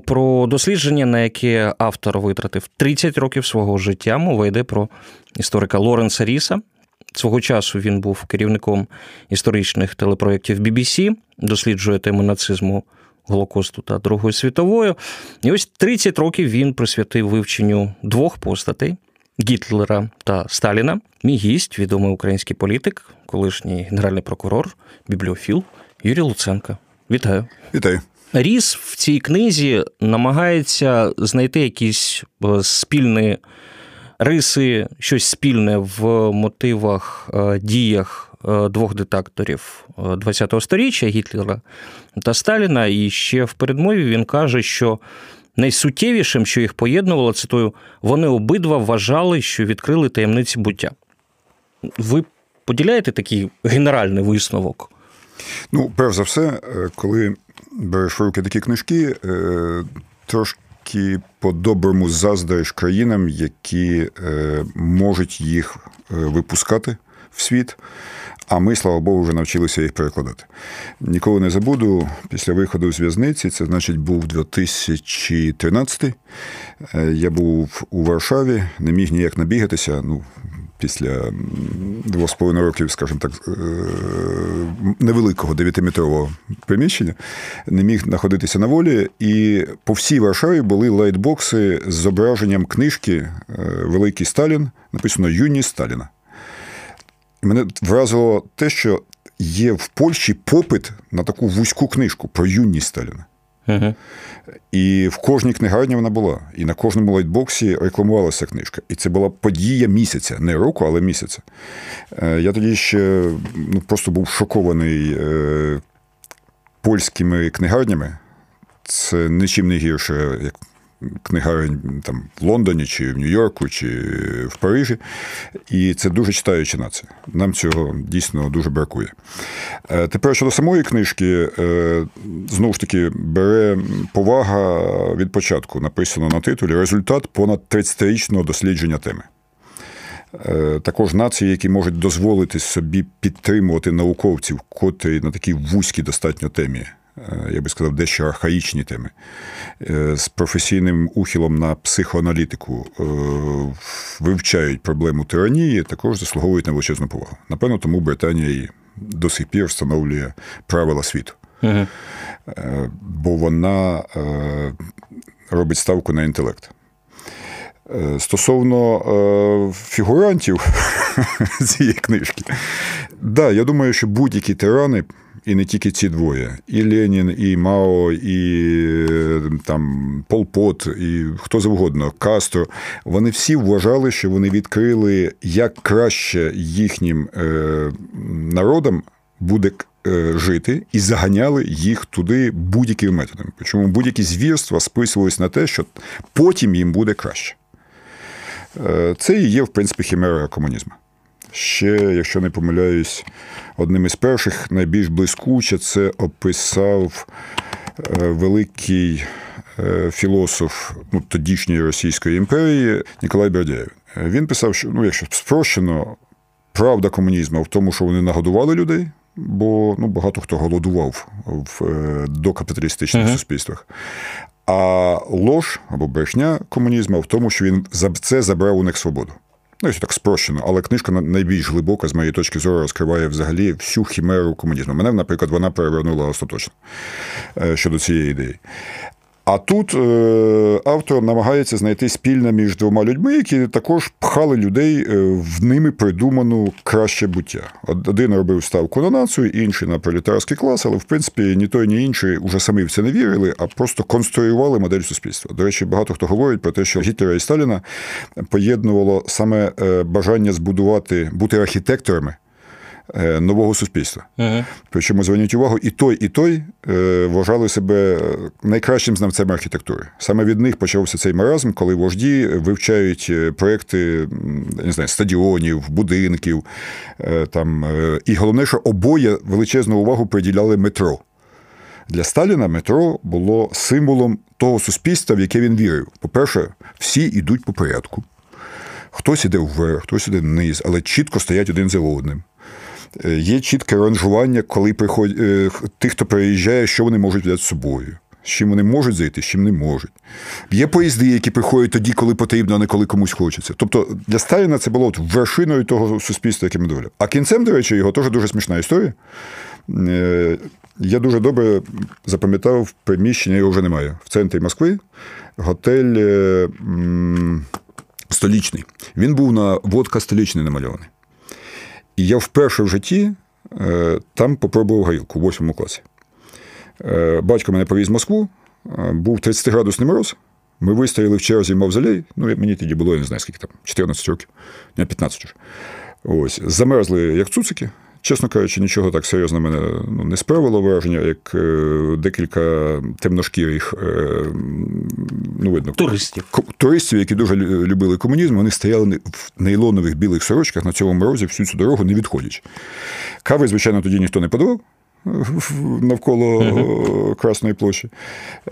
про дослідження, на яке автор витратив 30 років свого життя. Мова йде про історика Лоренса Ріса. Свого часу він був керівником історичних телепроєктів BBC, досліджує тему нацизму, Голокосту та Другої світової. І ось 30 років він присвятив вивченню двох постатей Гітлера та Сталіна. Мій гість, відомий український політик, колишній генеральний прокурор, бібліофіл Юрій Луценко. Вітаю. Вітаю. Ріс в цій книзі намагається знайти якісь е, спільні риси, щось спільне в мотивах, е, діях е, двох диктаторів ХХ століття Гітлера та Сталіна. І ще в передмові він каже, що найсуттєвішим, що їх поєднувало, цитую, вони обидва вважали, що відкрили таємниці буття. Ви поділяєте такий генеральний висновок? Ну, перш за все, коли береш в руки такі книжки, е, трошки по-доброму заздриш країнам, які е, можуть їх е, випускати в світ. А ми, слава Богу, вже навчилися їх перекладати. Ніколи не забуду, після виходу з в'язниці, це значить був 2013 Я був у Варшаві, не міг ніяк набігатися. Ну, після двох з половиною років, скажімо так, е, невеликого дев'ятиметрового приміщення, не міг знаходитися на волі, і по всій Варшаві були лайтбокси з зображенням книжки е, Великий Сталін, написано Юність Сталіна. Мене вразило те, що є в Польщі попит на таку вузьку книжку про юність Сталіна. І в кожній книгарні вона була. І на кожному лайтбоксі рекламувалася книжка. І це була подія місяця, не року, але місяця. Е, я тоді ще ну, просто був шокований е, польськими книгарнями. Це нічим не гірше, як книгарень там в Лондоні, чи в Нью-Йорку, чи в Парижі. І це дуже читаюча нація. Нам цього дійсно дуже бракує. Е, тепер щодо самої книжки, е, знову ж таки, бере повага від початку. Написано на титулі результат понад 30-річного дослідження теми. Е, також нації, які можуть дозволити собі підтримувати науковців, котрі на такій вузькій достатньо темі я би сказав, дещо архаїчні теми, е, з професійним ухилом на психоаналітику е, вивчають проблему тиранії, також заслуговують на величезну повагу. Напевно, тому Британія і до сих пір встановлює правила світу. Угу. Бо вона робить ставку на інтелект. Стосовно фігурантів цієї книжки, да, я думаю, що будь-які тирани і не тільки ці двоє: і Ленін, і Мао, і там Полпот, і хто завгодно, Кастро. Вони всі вважали, що вони відкрили як краще їхнім е, народам буде. Е, жити і заганяли їх туди будь-якими методами. Причому будь-які звірства списувалися на те, що потім їм буде краще. Е, це і є, в принципі, хімера комунізму. Ще, якщо не помиляюсь, одним із перших найбільш блискуче це описав е, великий е, філософ ну, тодішньої Російської імперії Ніколай Бердяєв. Він писав, що ну, якщо спрощено, правда комунізму в тому, що вони нагодували людей. Бо ну, багато хто голодував в е, докапіталістичних uh-huh. суспільствах. А лож або брехня комунізму в тому, що він це забрав у них свободу. Ну, якщо так спрощено, але книжка найбільш глибока, з моєї точки зору, розкриває взагалі всю хімеру комунізму. Мене, наприклад, вона перевернула остаточно е, щодо цієї ідеї. А тут е, автор намагається знайти спільне між двома людьми, які також пхали людей е, в ними придуману краще буття. Один робив ставку на націю, інший на пролетарський клас, але в принципі ні той, ні інший уже самі в це не вірили, а просто конструювали модель суспільства. До речі, багато хто говорить про те, що Гітлера і Сталіна поєднувало саме е, бажання збудувати бути архітекторами. Е, нового суспільства. Ага. Причому зверніть увагу, і той, і той е, вважали себе найкращим знавцем архітектури. Саме від них почався цей маразм, коли вожді вивчають е, проекти не знаю, стадіонів, будинків. Там. І головне, що обоє величезну увагу приділяли метро. Для Сталіна метро було символом того суспільства, в яке він вірив. По-перше, всі йдуть по порядку. Хтось іде вверх, хтось іде вниз, але чітко стоять один за одним. Е, є чітке ранжування, коли приходять е, тих, хто приїжджає, що вони можуть взяти з собою. з чим вони можуть зайти, з чим не можуть. Є поїзди, які приходять тоді, коли потрібно, а не коли комусь хочеться. Тобто для Сталіна це було от вершиною того суспільства, яке ми довели. А кінцем, до речі, його теж дуже смішна історія. Е, Я дуже добре запам'ятав приміщення, його вже немає. В центрі Москви готель столічний. Він був на водка столічний намальований. І я вперше в житті е, там попробував горілку в 8 класі. Е, Батько мене повіз в Москву, е, був 30-градусний мороз. Ми вистояли в черзі мавзолей. Ну, мені тоді було, я не знаю, скільки там, 14 років, не 15 вже. Ось. Замерзли, як цуцики. Чесно кажучи, нічого так серйозно мене ну, не справило враження, як е, декілька темношкірих, е, ну, видно, Туристів. туристів, які дуже любили комунізм, вони стояли в нейлонових білих сорочках на цьому морозі всю цю дорогу, не відходячи. Кави, звичайно, тоді ніхто не подавав навколо е, Красної площі.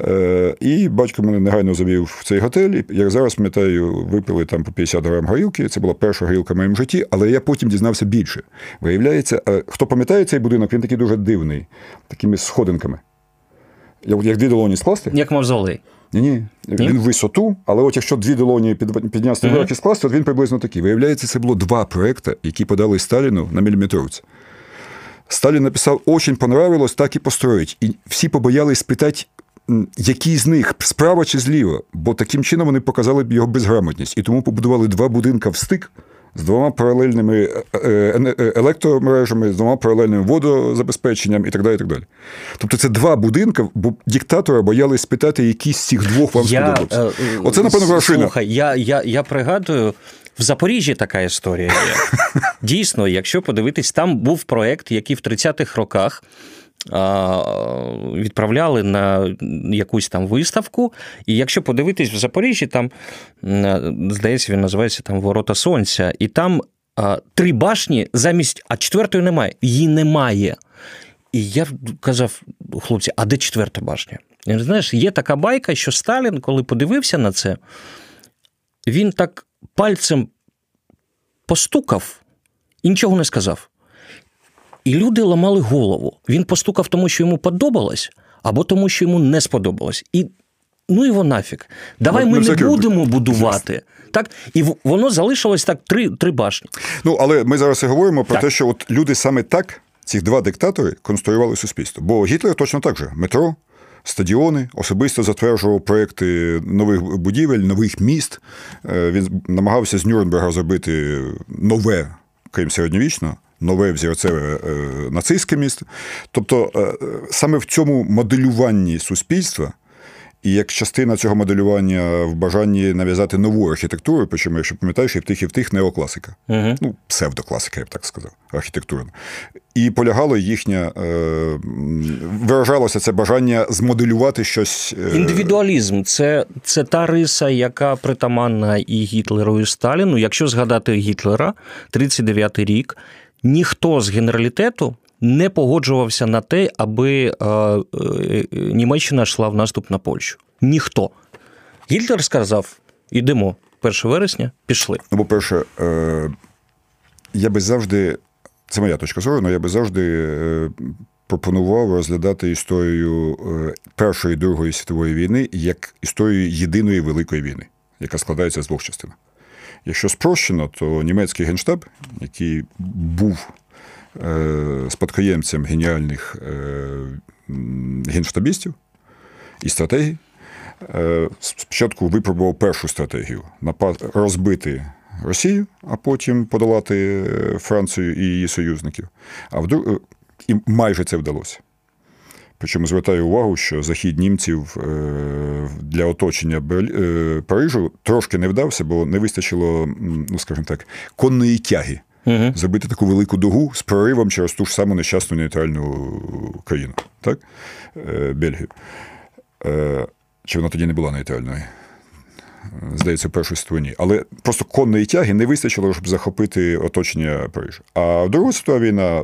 Е, І батько мене негайно завів в цей готель. І, як зараз пам'ятаю, випили там по 50 грам горілки. Це була перша горілка в моєму житті, але я потім дізнався більше. Виявляється, е, хто пам'ятає цей будинок, він такий дуже дивний, такими сходинками. Як дві долоні скласти. Як мавзолей. Ні, ні, він в висоту, але от якщо дві долоні підняти вверх і скласти, то він приблизно такий. Виявляється, це було два проекти, які подали Сталіну на міліметровці. Сталін написав, очень понравилось, так і построїть. І всі побоялись спитати, який з них, справа чи зліва, бо таким чином вони показали б його безграмотність. І тому побудували два будинка в стик з двома паралельними е, е, е, електромережами, з двома паралельним водозабезпеченням і так далі. І так далі. Тобто це два будинки, бо диктатора боялись спитати, який з цих двох вам Я, сподобався. Оце, напевно, вершина. Слухай, я, я, я пригадую, в Запоріжжі така історія є. Дійсно, якщо подивитись, там був проєкт, який в 30-х роках відправляли на якусь там виставку. І якщо подивитись в Запоріжжі, там, здається, він називається там Ворота Сонця, і там а, три башні замість, а четвертої немає. Її немає. І я казав, хлопці, а де четверта башня? І, знаєш, є така байка, що Сталін, коли подивився на це, він так пальцем постукав і нічого не сказав. І люди ламали голову. Він постукав тому, що йому подобалось, або тому, що йому не сподобалось. І ну його нафіг. Давай Ну, ми не будемо будувати. Так? І воно залишилось так три, три башні. Ну, але ми зараз і говоримо про Так. те, що от люди саме так, ці два диктатори, конструювали суспільство. Бо Гітлер точно так же: метро, стадіони, особисто затверджував проекти нових будівель, нових міст. Е, Він намагався з Нюрнберга зробити нове, крім середньовічного. Нове взірцеве е, нацистське місто. Тобто е, саме в цьому моделюванні суспільства і як частина цього моделювання в бажанні нав'язати нову архітектуру, причому, якщо пам'ятаєш, і в тих, і в тих неокласика, Угу. ну, псевдокласика, я б так сказав, архітектурна. І полягало їхнє, е, виражалося це бажання змоделювати щось. е, Індивідуалізм це, це та риса, яка притаманна і Гітлеру, і Сталіну. Якщо згадати Гітлера, 39-й рік, ніхто з генералітету не погоджувався на те, аби е, е, Німеччина йшла в наступ на Польщу. Ніхто. Гітлер сказав: ідемо 1 вересня, пішли. Ну, по-перше, е, я би завжди, це моя точка зору, але я би завжди пропонував розглядати історію Першої і Другої світової війни як історію єдиної великої війни, яка складається з двох частин. Якщо спрощено, то німецький генштаб, який був спадкоємцем геніальних е, генштабістів і стратегій, е, спочатку випробував першу стратегію розбити Росію, а потім подолати е, Францію і її союзників. А вдруг е, і майже це вдалося. Причому звертаю увагу, що захід німців е, для оточення е, Парижу трошки не вдався, бо не вистачило, ну скажімо так, конної тяги. Угу. Зробити таку велику дугу з проривом через ту ж саму нещасну нейтральну країну, так? Е, Бельгію. Е, Чи вона тоді не була нейтральною? Здається, в першій світовій. Але просто конної тяги не вистачило, щоб захопити оточення Парижа. А Друга світова війна,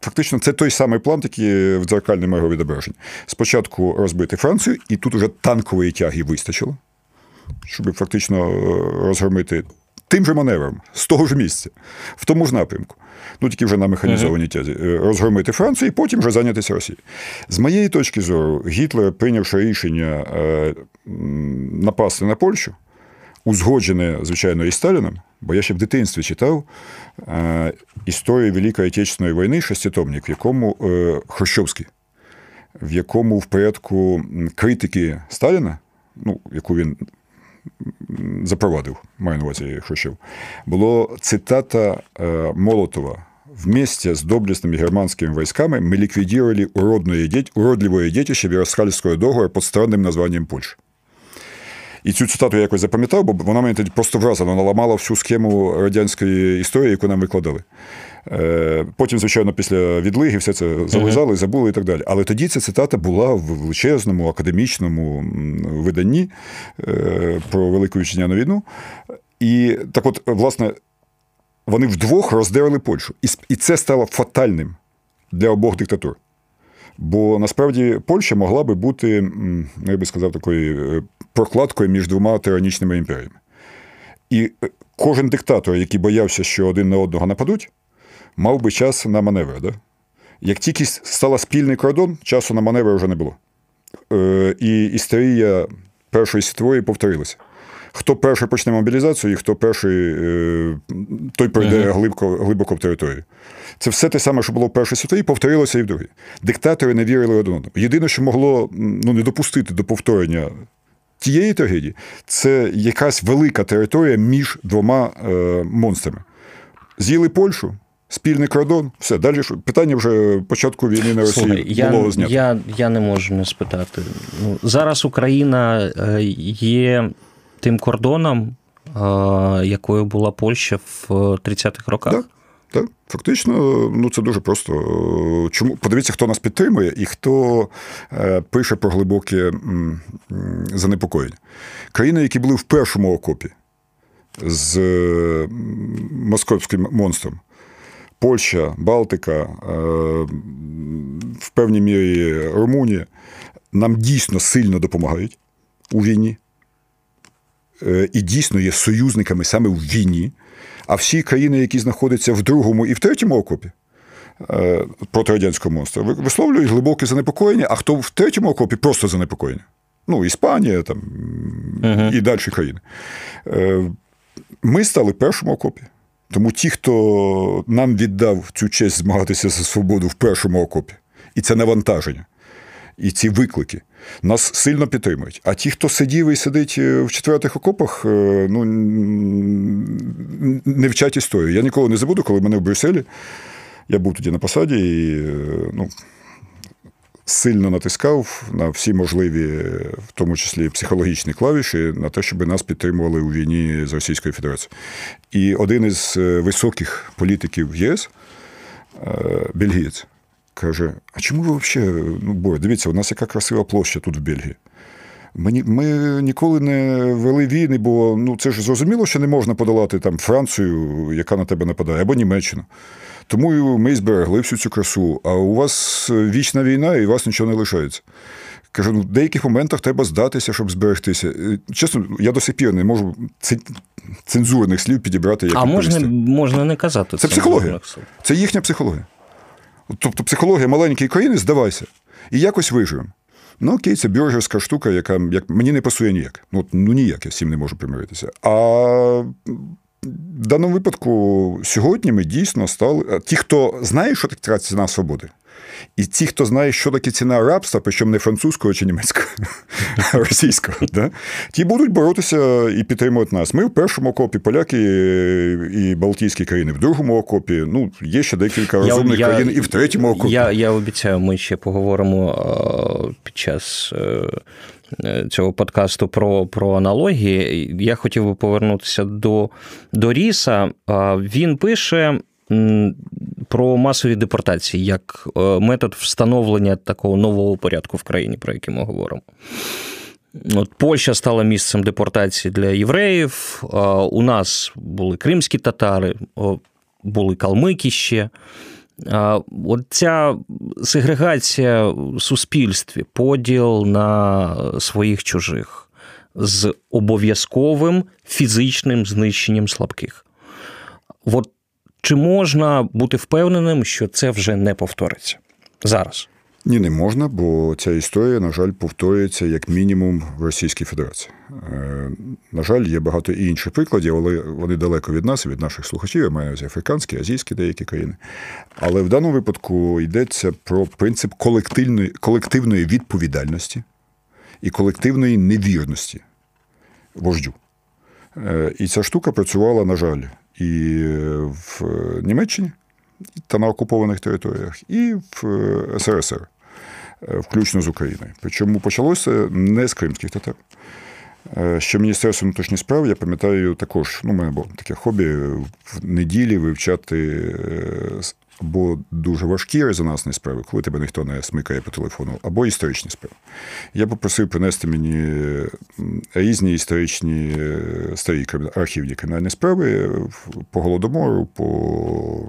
фактично, це той самий план, який в дзеркальному його відображенні. Спочатку розбити Францію, і тут уже танкової тяги вистачило, щоб фактично е, розгромити тим же маневром, з того ж місця, в тому ж напрямку. Ну, тільки вже на механізованій тязі, е, розгромити Францію і потім вже зайнятися Росією. З моєї точки зору, Гітлер, прийнявши рішення е, напасти на Польщу, узгоджене, звичайно, і Сталіном, бо я ще в дитинстві читав е, історію Великої Отечественної війни, шеститомник, в якому Хрущовський, в якому в порядку критики Сталіна, ну, яку він запровадив, маю на увазі Хрущев, було цитата Молотова. Вместе с доблестными германскими войсками мы ликвидировали уродное, уродливое детище Веросхальського договору під странним названням Польщі. І цю цитату я якось запам'ятав, бо вона мене тоді просто вразила, вона ламала всю схему радянської історії, яку нам викладали. Е, потім, звичайно, після відлиги все це зализали, забули і так далі. Але тоді ця цитата була в величезному академічному виданні е, про Велику Вітчизняну війну. І так от, власне, вони вдвох роздерли Польщу. І це стало фатальним для обох диктатур. Бо насправді Польща могла би бути, я би сказав, такою е, прокладкою між двома тиранічними імперіями. І кожен диктатор, який боявся, що один на одного нападуть, мав би час на маневри. Да? Як тільки стала спільний кордон, часу на маневри вже не було. Е, І історія Першої світової повторилася. Хто перший почне мобілізацію, і хто перший е, той пройде uh-huh. глибоко глибоко в територію. Це все те саме, що було в Першій світовій, повторилося і в другій. Диктатори не вірили один одному. Єдине, що могло ну, не допустити до повторення тієї трагедії, це якась велика територія між двома е, монстрами. З'їли Польщу, спільний кордон, все. Далі питання вже початку війни на Росії Слухай, було я, знято. Я я не можу не спитати. Ну, Зараз Україна е, є тим кордоном, е, якою була Польща в 30-х роках. Так, так. Фактично, ну це дуже просто. Чому подивіться, хто нас підтримує і хто е, пише про глибоке занепокоєння. Країни, які були в першому окопі з московським монстром. Польща, Балтика, е, в певній мірі Румунія нам дійсно сильно допомагають у війні. Е, і дійсно є союзниками саме в війні. А всі країни, які знаходяться в другому і в третьому окопі е, проти радянського монстра, висловлюють глибоке занепокоєння, а хто в третьому окопі просто занепокоєння. Ну, Іспанія там, uh-huh. і далі країни. Ми стали першим окопі. Тому ті, хто нам віддав цю честь змагатися за свободу в першому окопі, і це навантаження, і ці виклики, нас сильно підтримують. А ті, хто сидів і сидить е, в четвертих окопах, е, ну не вчать історію. Я ніколи не забуду, коли мене в Брюсселі, я був тоді на посаді, і е, ну, сильно натискав на всі можливі, в тому числі психологічні клавіші, на те, щоб нас підтримували у війні з Російською Федерацією. І один із е, високих політиків ЄС, е, бельгієць, каже: А чому ви взагалі, ну, бо дивіться, у нас яка красива площа тут в Бельгії. Ми ми ніколи не вели війни, бо ну це ж зрозуміло, що не можна подолати там Францію, яка на тебе нападає, або Німеччину. Тому ми зберегли всю цю красу. А у вас вічна війна, і у вас нічого не лишається. Кажу, ну в деяких моментах треба здатися, щоб зберегтися. Е, чесно, я до сих пір не можу цензурних слів підібрати. як А можна можна не казати. Це психологія. Це їхня психологія. Тобто психологія маленької країни, здавайся, і якось виживемо. Ну, окей, це бюргерська штука, яка як, мені не пасує ніяк. Ну, ну ніяк, я з цим не можу примиритися. А в даному випадку сьогодні ми дійсно стали. Ті, хто знає, що таке ціна свободи, і ті, хто знає, що таке ціна рабства, причому не французького чи німецького, а російського, да? ті будуть боротися і підтримувати нас. Ми в першому окопі, поляки і Балтійські країни, в другому окопі. Ну, є ще декілька розумних я, країн, і в третьому окопі. Я я обіцяю, ми ще поговоримо під час. Е, Е, цього подкасту про про аналогії. Я хотів би повернутися до, до Ріса. Він пише. Про масові депортації як е, метод встановлення такого нового порядку в країні, про який ми говоримо. От Польща стала місцем депортації для євреїв. У нас були кримські татари, були калмики ще. От ця сегрегація в суспільстві, поділ на своїх чужих, з обов'язковим фізичним знищенням слабких. От чи можна бути впевненим, що це вже не повториться зараз? Ні, не можна, бо ця історія, на жаль, повторюється як мінімум в Російській Федерації. Е, на жаль, є багато інших прикладів, але вони далеко від нас, від наших слухачів, я маю африканські, азійські деякі країни. Але в даному випадку йдеться про принцип колективної, колективної відповідальності і колективної невірності вождю. Е, і ця штука працювала, на жаль, і в Німеччині та на окупованих територіях, і в е, СРСР, е, включно з Україною. Причому почалося не з кримських татар. Е, що Міністерство внутрішніх справ, я пам'ятаю, також ну, у мене було таке хобі в неділі вивчати або дуже важкі резонансні справи, коли тебе ніхто не смикає по телефону, або історичні справи. Я попросив принести мені різні історичні старі архівні кримінальні справи по голодомору, по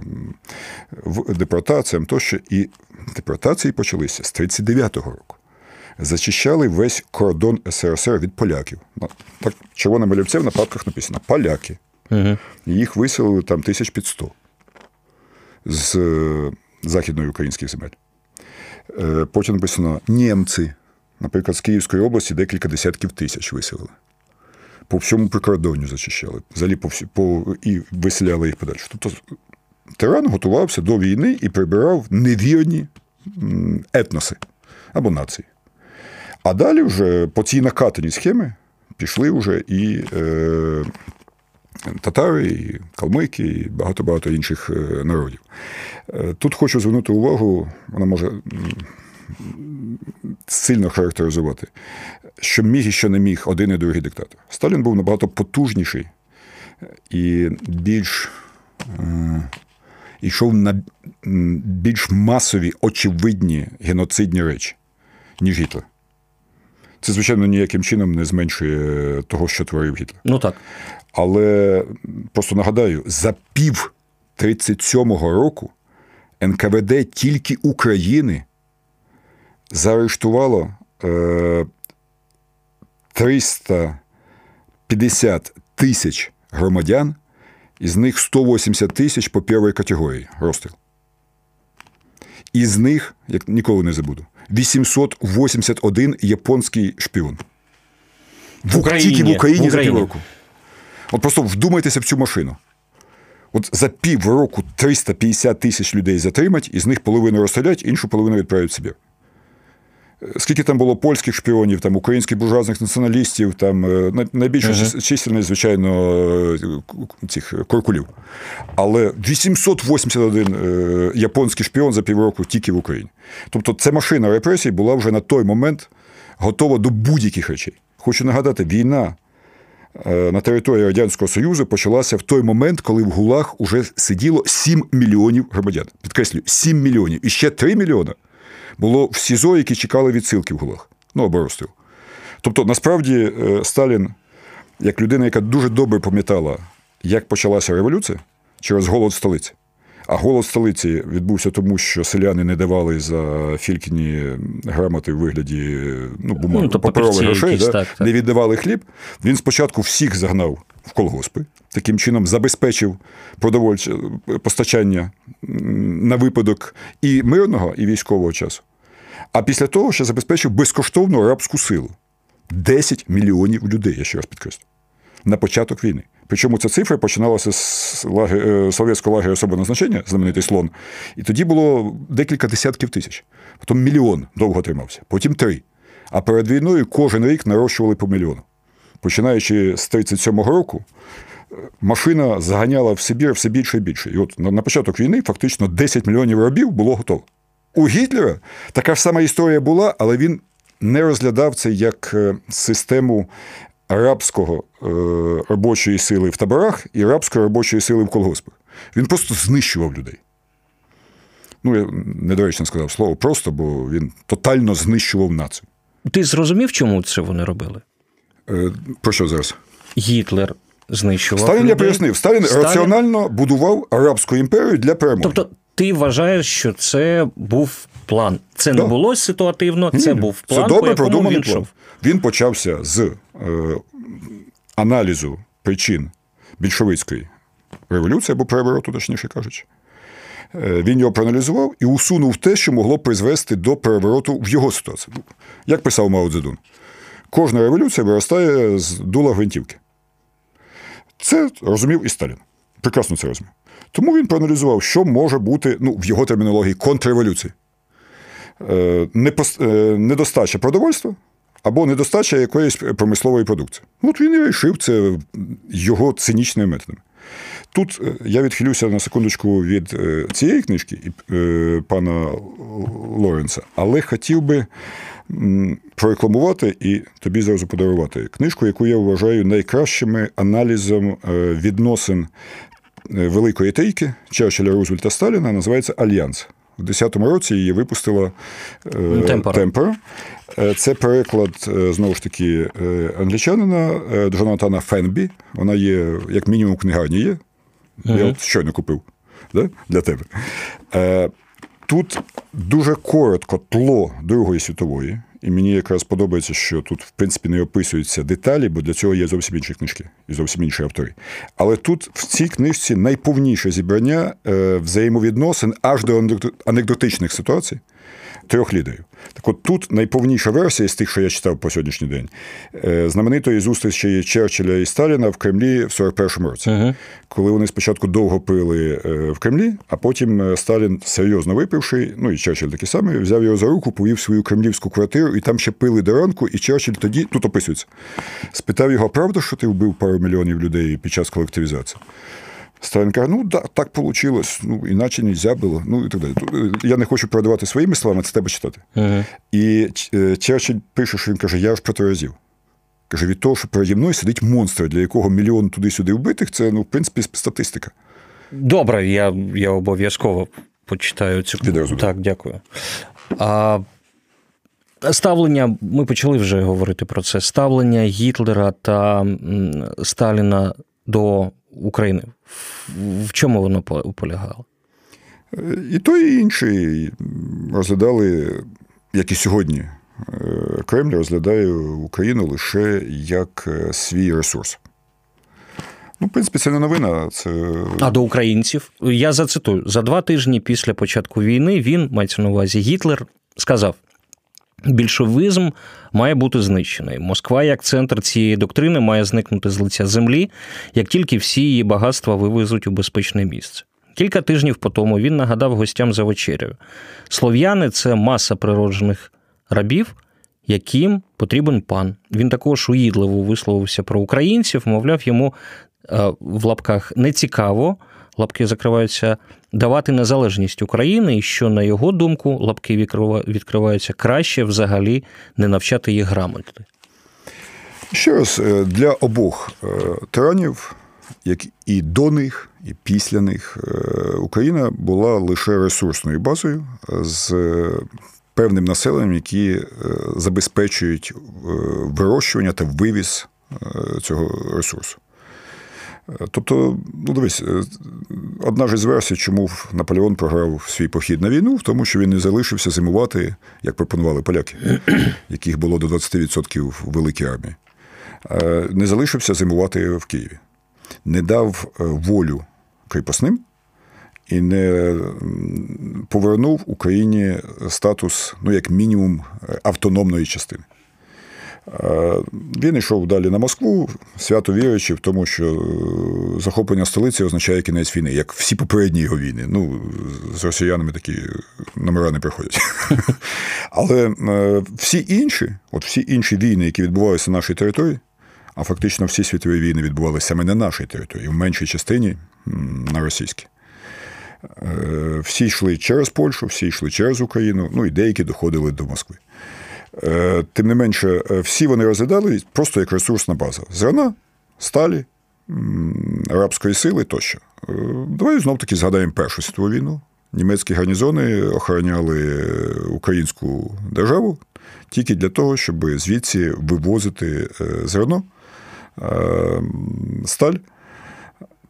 депортаціям тощо. І депортації почалися з 39-го року. Зачищали весь кордон СРСР від поляків. Так, червоним олівцем на папках написано Поляки. Угу. Їх виселили там 1500 з е, західної українських земель. Е, потім написано німці, наприклад, з Київської області декілька десятків тисяч виселили. По всьому прикордонню зачищали, взагалі по по, і виселяли їх подальше. Тобто тиран готувався до війни і прибирав невірні етноси або нації. А далі вже по цій накатаній схемі пішли вже і е, татари, і калмики, і багато-багато інших е, народів. Е, тут хочу звернути увагу, вона може сильно характеризувати, що міг і що не міг один і другий диктатор. Сталін був набагато потужніший і більш йшов на більш масові, очевидні геноцидні речі, ніж Гітлер. Це, звичайно, ніяким чином не зменшує того, що творив Гітлер. Ну так. Але просто нагадаю, за пів 37-го року НКВД тільки України заарештувало е, 350 тисяч громадян, із них 180 тисяч по першій категорії розстріл. Із них, як ніколи не забуду, 881 японський шпіон. В Україні, Тільки в Україні, в Україні. за півроку. От просто вдумайтеся в цю машину. От за пів року 350 тисяч людей затримать, із них половину розстрілять, іншу половину відправлять в Сибір. Скільки там було польських шпіонів, там українських буржуазних націоналістів, там е, найбільша uh-huh. чисельність, звичайно, е, цих куркулів. Але 881 е, японський шпіон за півроку тільки в Україні. Тобто, ця машина репресій була вже на той момент готова до будь-яких речей. Хочу нагадати, війна на території Радянського Союзу почалася в той момент, коли в Гулах уже сиділо 7 мільйонів громадян. Підкреслюю, 7 мільйонів. І ще 3 мільйони було в СІЗО, які чекали відсилки в Гулах. Ну, або розстріл. Тобто, насправді, е, Сталін, як людина, яка дуже добре пам'ятала, як почалася революція через голод столиці. А голод столиці відбувся тому, що селяни не давали за фількіні грамоти в вигляді ну, бумаг, ну, паперових грошей, да, так, так. не віддавали хліб. Він спочатку всіх загнав в колгоспи, таким чином забезпечив продовольче постачання на випадок і мирного, і військового часу. А після того ще забезпечив безкоштовну рабську силу. 10 мільйонів людей, я ще раз підкреслю, на початок війни. Причому ця цифра починалася з лагер... совєтського лагеря особливого значення, знаменитий слон. І тоді було декілька десятків тисяч. Потім мільйон довго тримався, потім три. А перед війною кожен рік нарощували по мільйону. Починаючи з 37-го року, машина заганяла в Сибір все більше і більше. І от на початок війни фактично 10 мільйонів рабів було готово. У Гітлера така ж сама історія була, але він не розглядав це як е, систему рабського е, робочої сили в таборах і рабської робочої сили в колгоспах. Він просто знищував людей. Ну, я недоречно сказав слово просто, бо він тотально знищував націю. Ти зрозумів, чому це вони робили? Е, Про що зараз? Гітлер знищував. Сталін людей. я пояснив. Сталін, Сталін раціонально будував Арабську імперію для перемоги. Тобто, ти вважаєш, що це був план. Це Да. не було ситуативно, це Ні, був план, Це по добре якому продуманий він план. йшов. Він почався з е, аналізу причин більшовицької революції або перевороту, точніше кажучи. Е, Він його проаналізував і усунув те, що могло призвести до перевороту в його ситуації. Як писав Мао Цзедун, кожна революція виростає з дула гвинтівки. Це розумів і Сталін. Прекрасно це розумів. Тому він проаналізував, що може бути ну, в його термінології контрреволюції. Е, е, недостача продовольства або недостача якоїсь промислової продукції. Ну, От він і вирішив це його цинічними методами. Тут е, я відхилюся на секундочку від цієї книжки пана Лоренса, але хотів би прорекламувати і тобі зразу подарувати книжку, яку я вважаю найкращим аналізом відносин Великої Трійки Черчилля, Рузвельта Сталіна, називається Альянс. У 10-му році її випустила е. Темпора. Е, Це переклад, е, знову ж таки, англічанина Джонатана Фенбі. Вона є, як мінімум, книгарні є. Я от щойно купив да? для тебе. Тут дуже коротко тло Другої світової, і мені якраз подобається, що тут, в принципі, не описуються деталі, бо для цього є зовсім інші книжки і зовсім інші автори. Але тут в цій книжці найповніше зібрання е, взаємовідносин аж до анекдо- анекдотичних ситуацій трьох лідерів. Так от тут найповніша версія з тих, що я читав по сьогоднішній день, е, знаменитої зустрічі Черчилля і Сталіна в Кремлі в 41-му році, коли вони спочатку довго пили е, в Кремлі, а потім е, Сталін, серйозно випивши, ну і Черчилль такий самий, взяв його за руку, повів свою кремлівську квартиру, і там ще пили до ранку, і Черчилль тоді, тут описується, спитав його, правда, що ти вбив пару мільйонів людей під час колективізації? Сталін каже, ну да, так вийшло, ну іначе не можна було. Ну і так далі. Е, Я не хочу передавати своїми словами, це треба читати. І е, Черчилль пише, що він каже: я ж протиразів. Каже, від того, що переді мною сидить монстр, для якого мільйон туди-сюди вбитих, це, ну, в принципі, статистика. Добре, я, я обов'язково почитаю цю Відразу, Так, дякую. А, ставлення, ми почали вже говорити про це. Ставлення Гітлера та Сталіна до України. В- чому воно полягало? І той, і інший розглядали, як і сьогодні, е, Кремль розглядає Україну лише як е, свій ресурс. Ну, в принципі, це не новина. Це А до українців я зацитую: за два тижні після початку війни він, мається на увазі Гітлер, сказав: більшовизм має бути знищений. Москва, як центр цієї доктрини, має зникнути з лиця землі, як тільки всі її багатства вивезуть у безпечне місце. Кілька тижнів по тому він нагадав гостям за вечерею: слов'яни це маса природжених рабів. Яким потрібен пан. Він також уїдливо висловився про українців, мовляв, йому е, в лапках не цікаво, лапки закриваються, давати незалежність України, і що, на його думку, лапки відкрива- відкриваються краще взагалі не навчати їх грамоти. Ще раз, е, для обох е, тиранів, як і до них, і після них, е, Україна була лише ресурсною базою з певним населенням, які забезпечують вирощування та вивіз цього ресурсу. Е, Тобто, ну дивись, е, одна ж із версій, чому Наполеон програв свій похід на війну, в тому, що він не залишився зимувати, як пропонували поляки, яких було до 20% в великій армії. Е, Не залишився зимувати в Києві, не дав волю кріпосним і не повернув Україні статус, ну, як мінімум, автономної частини. Е, Він йшов далі на Москву, свято віруючи в тому, що е, захоплення столиці означає кінець війни, як всі попередні його війни. Ну, з росіянами такі номера не приходять. Але е, всі інші, от всі інші війни, які відбувалися на нашій території, а фактично всі світові війни відбувалися саме на нашій території, в меншій частині на російській. Всі йшли через Польщу, всі йшли через Україну, ну і деякі доходили до Москви. Е, Тим не менше, е, всі вони розглядали просто як ресурсна база. Зерна, сталі, арабської сили тощо. Е, Давай знов таки згадаємо Першу світову війну. Німецькі гарнізони охороняли українську державу тільки для того, щоб звідси вивозити зерно, сталь.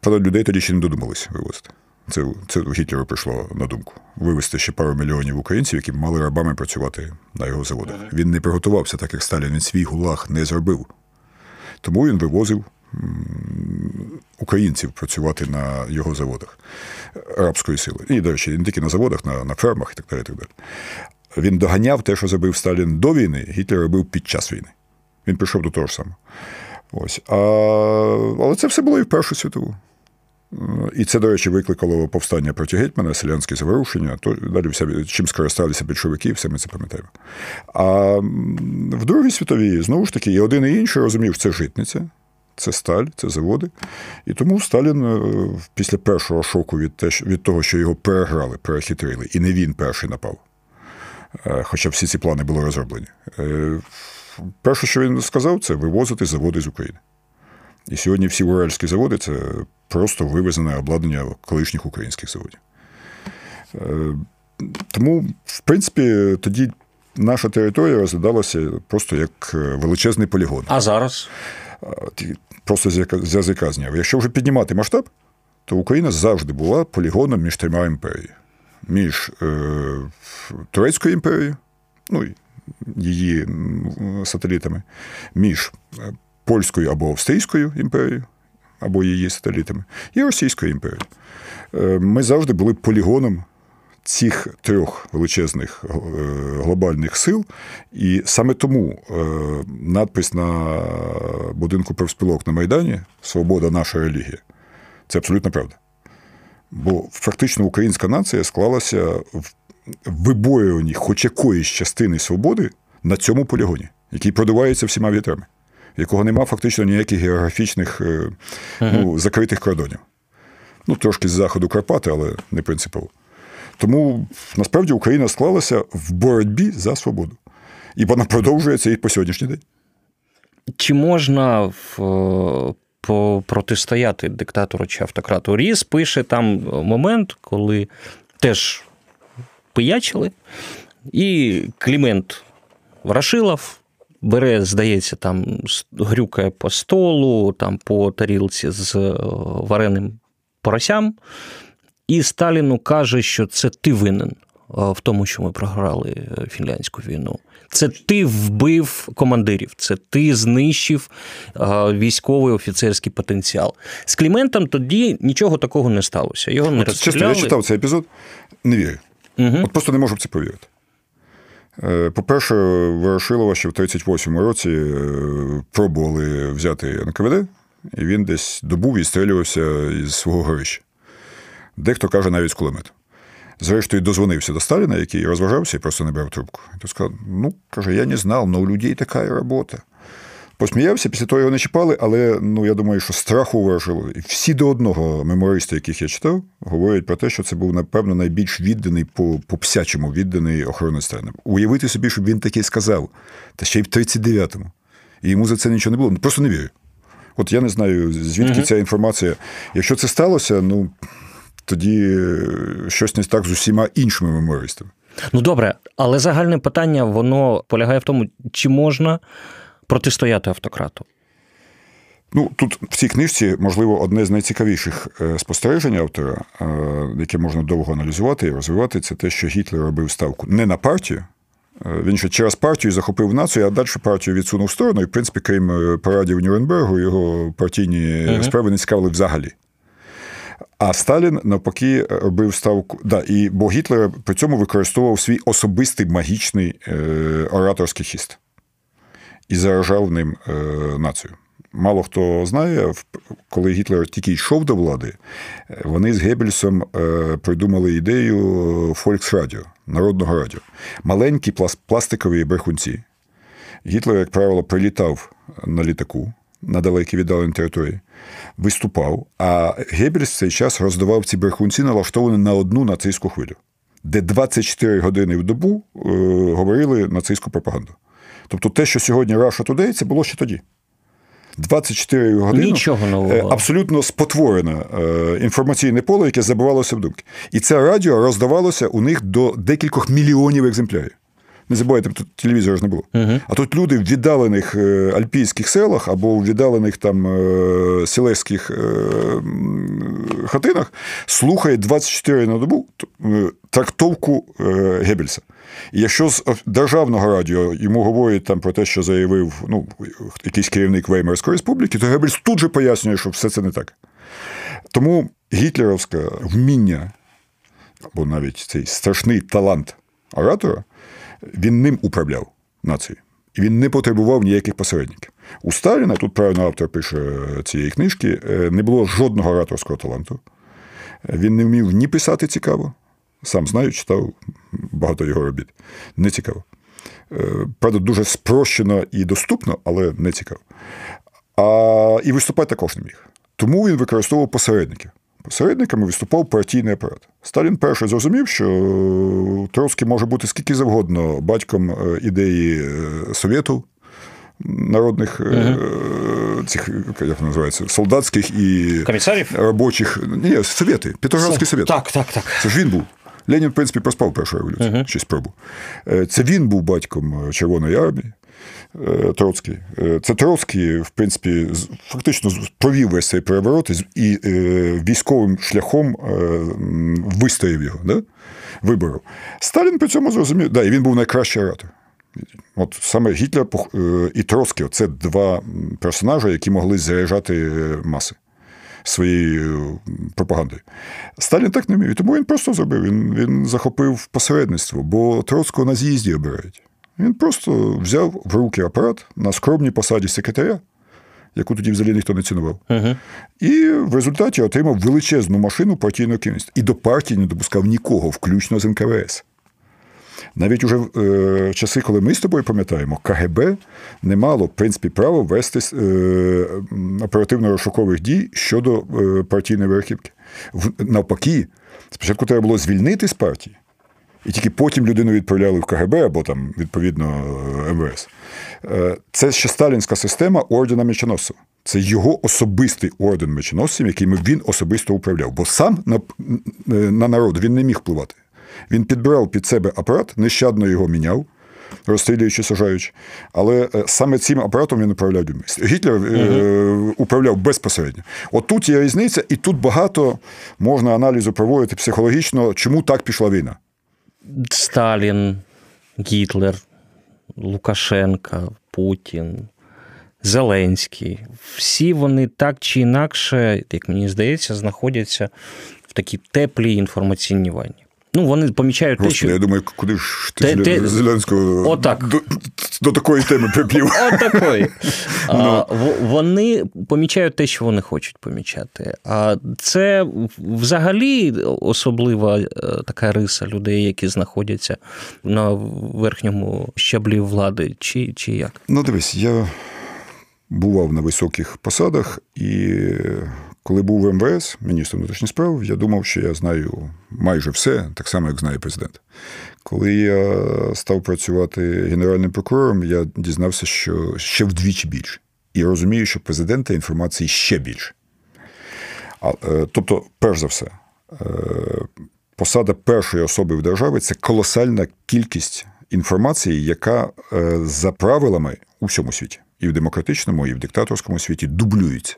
Правда, людей тоді ще не додумалися вивозити. Це це Гітлеру прийшло на думку вивезти ще пару мільйонів українців, які мали рабами працювати на його заводах. Він не приготувався, так як Сталін він свій гулаг не зробив. Тому він вивозив українців працювати на його заводах рабської сили. І, до речі, не тільки на заводах, на на фермах і так далі. І так далі. Він доганяв те, що зробив Сталін до війни, Гітлер робив під час війни. Він прийшов до того ж самого. Ось. А, Але це все було і в Першу світову. І це, до речі, викликало повстання проти гетьмана, селянські заворушення, то далі вся, чим скористалися більшовики, все ми це пам'ятаємо. А в Другій світовій, знову ж таки, і один і інший розумів, це житниця, це сталь, це заводи. І тому Сталін е, після першого шоку від від того, що його переграли, перехитрили, і не він перший напав. Е, хоча всі ці плани були розроблені. Е, перше, що він сказав, це вивозити заводи з України. І сьогодні всі уральські заводи це просто вивезене обладнання колишніх українських заводів. Тому, в принципі, тоді наша територія розглядалася просто як величезний полігон. А зараз? просто з язика зняв. Якщо вже піднімати масштаб, то Україна завжди була полігоном між трьома імперіями. Між е, Турецькою імперією, ну її сателітами, між е, Польською або Австрійською імперією, або її сателітами, і Російською імперією. Е, ми завжди були полігоном цих трьох величезних е, глобальних сил, і саме тому е, надпис на будинку профспілок на Майдані Свобода наша релігія це абсолютно правда. Бо фактично українська нація склалася в вибоюванні хоч якоїсь частини свободи на цьому полігоні, який продувається всіма вітрами, якого нема фактично ніяких географічних uh-huh. ну, закритих кордонів. Ну, трошки з заходу Карпати, але не принципово. Тому насправді Україна склалася в боротьбі за свободу. І вона продовжується і по сьогоднішній день. Чи можна в, протистояти диктатору чи автократу? Ріс пише там момент, коли теж пиячили, і Клімент Ворошилов бере, здається, там грюкає по столу, там по тарілці з вареним поросям. І Сталіну каже, що це ти винен в тому, що ми програли е, фінляндську війну. Це ти вбив командирів, це ти знищив військовий офіцерський потенціал. З Кліментом тоді нічого такого не сталося. Його не розстріляли. Чесно, я читав цей епізод, не вірю. Угу. От просто не можу в це повірити. Е, по-перше, Ворошилова ще в 38-му році е, пробували взяти НКВД, і він десь добу відстрілювався із свого горища. Дехто каже навіть з кулемету. Зрештою, дозвонився до Сталіна, який розважався і просто не брав трубку. І той сказав: ну, каже, я не знав, але у людей така робота. Посміявся, після того його не чіпали, але ну, я думаю, що страху вижило. І всі до одного мемористи, яких я читав, говорять про те, що це був, напевно, найбільш відданий по по псячому відданий охоронець Сталіна. Уявити собі, щоб він таке сказав, та ще й в 39-му. І йому за це нічого не було. Просто не вірю. От я не знаю, звідки угу. ця інформація. Якщо це сталося, ну тоді е, щось не так з усіма іншими мемористами. Ну добре, але загальне питання воно полягає в тому, чи можна протистояти автократу. Ну, тут в цій книжці, можливо, одне з найцікавіших е, спостережень автора, е, яке можна довго аналізувати і розвивати, це те, що Гітлер робив ставку не на партію. Він ще через партію захопив націю, а далі партію відсунув в сторону. І, в принципі, крім парадів Нюрнбергу, його партійні uh справи не цікавили взагалі. А Сталін навпаки робив ставку. Да, і Бо Гітлер при цьому використовував свій особистий магічний е, ораторський хіст і заражав ним е, націю. Мало хто знає, коли Гітлер тільки йшов до влади, вони з Геббельсом е, придумали ідею Фольксрадіо, народного радіо. Маленькі пластикові брехунці. Гітлер, як правило, прилітав на літаку на далекій віддаленій території, виступав, а Геббельс в цей час роздавав ці брехунці, налаштовані на одну нацистську хвилю, де 24 години в добу е, говорили нацистську пропаганду. Тобто те, що сьогодні Russia Today, це було ще тоді. 24 години Нічого нового. Е, абсолютно спотворене е, інформаційне поле, яке забивалося в думки. І це радіо роздавалося у них до декількох мільйонів екземплярів. Не забувайте, тут телевізора ж не було. Угу. А тут люди в віддалених е, альпійських селах або в віддалених там е, селезьких е, хатинах слухають 24 на добу трактовку Геббельса. І якщо з державного радіо йому говорять там про те, що заявив ну, якийсь керівник Веймарської республіки, то Геббельс тут же пояснює, що все це не так. Тому гітлерівське вміння, або навіть цей страшний талант оратора, він ним управляв нацією. І він не потребував ніяких посередників. У Сталіна, тут правильно автор пише цієї книжки, е, не було жодного ораторського таланту. Він не вмів ні писати цікаво, сам знаю, читав багато його робіт. Не цікаво. Е, Правда, дуже спрощено і доступно, але не цікаво. А і виступати також не міг. Тому він використовував посередників. Посередниками виступав партійний апарат. Сталін перший зрозумів, що Троцький може бути скільки завгодно батьком е, ідеї е, Совєту, народних е, цих, як вони називаються, солдатських і Комісарів? робочих. Ні, совєти, Петроградський совєт. Так, так, так. Це ж він був. Ленін, в принципі, проспав першу революцію, щось пробу. Е, Це він був батьком е, Червоної армії. Е, Троцький. Е, Це Троцький, в принципі, фактично провів весь цей переворот і е, військовим шляхом вистояв його, да? виборов. Сталін при цьому зрозумів, да, і він був найкращий оратор. От саме Гітлер і Троцький це два персонажі, які могли заряджати маси своєю пропагандою. Сталін так не вмів, тому він просто зробив. Він, він захопив посередництво, бо Троцького на з'їзді обирають. Він просто взяв в руки апарат на скромній посаді секретаря, яку тоді взагалі ніхто не цінував. Угу. І в результаті отримав величезну машину партійного керівництва. І до партії не допускав нікого, включно з НКВС. Навіть уже в е, часи, коли ми з тобою пам'ятаємо, КГБ не мало, в принципі, права вести е, оперативно-розшукових дій щодо е, партійної верхівки. В, навпаки, спочатку треба було звільнити з партії, і тільки потім людину відправляли в КГБ або там, відповідно, е, МВС. Е, Це ще сталінська система ордена мечоносців. Це його особистий орден мечоносців, яким він особисто управляв. Бо сам на, на народ він не міг впливати. Він підбирав під себе апарат, нещадно його міняв, розстрілюючи, сажаючи. Але е, саме цим апаратом він управляв людьми. Гітлер е, управляв безпосередньо. От тут є різниця, і тут багато можна аналізу проводити психологічно, чому так пішла війна. Сталін, Гітлер, Лукашенка, Путін, Зеленський. Всі вони так чи інакше, як мені здається, знаходяться в такій теплій інформаційній ванні. Ну, вони помічають те, що я думаю, куди ж ти те- Зеленського Отак. до, до такої теми приплів. От такої. А, Ну. Вони помічають те, що вони хочуть помічати. А це взагалі особлива е, така риса людей, які знаходяться на верхньому щаблі влади, чи, чи як? Ну, дивись, я бував на високих посадах, і коли був в МВС, міністром внутрішніх справ, я думав, що я знаю майже все, так само, як знає президент. Коли я став працювати генеральним прокурором, я дізнався, що ще вдвічі більше. І розумію, що президента інформації ще більше. Е, тобто, перш за все, е, посада першої особи в державі це колосальна кількість інформації, яка е, за правилами у всьому світі, і в демократичному, і в диктаторському світі дублюється.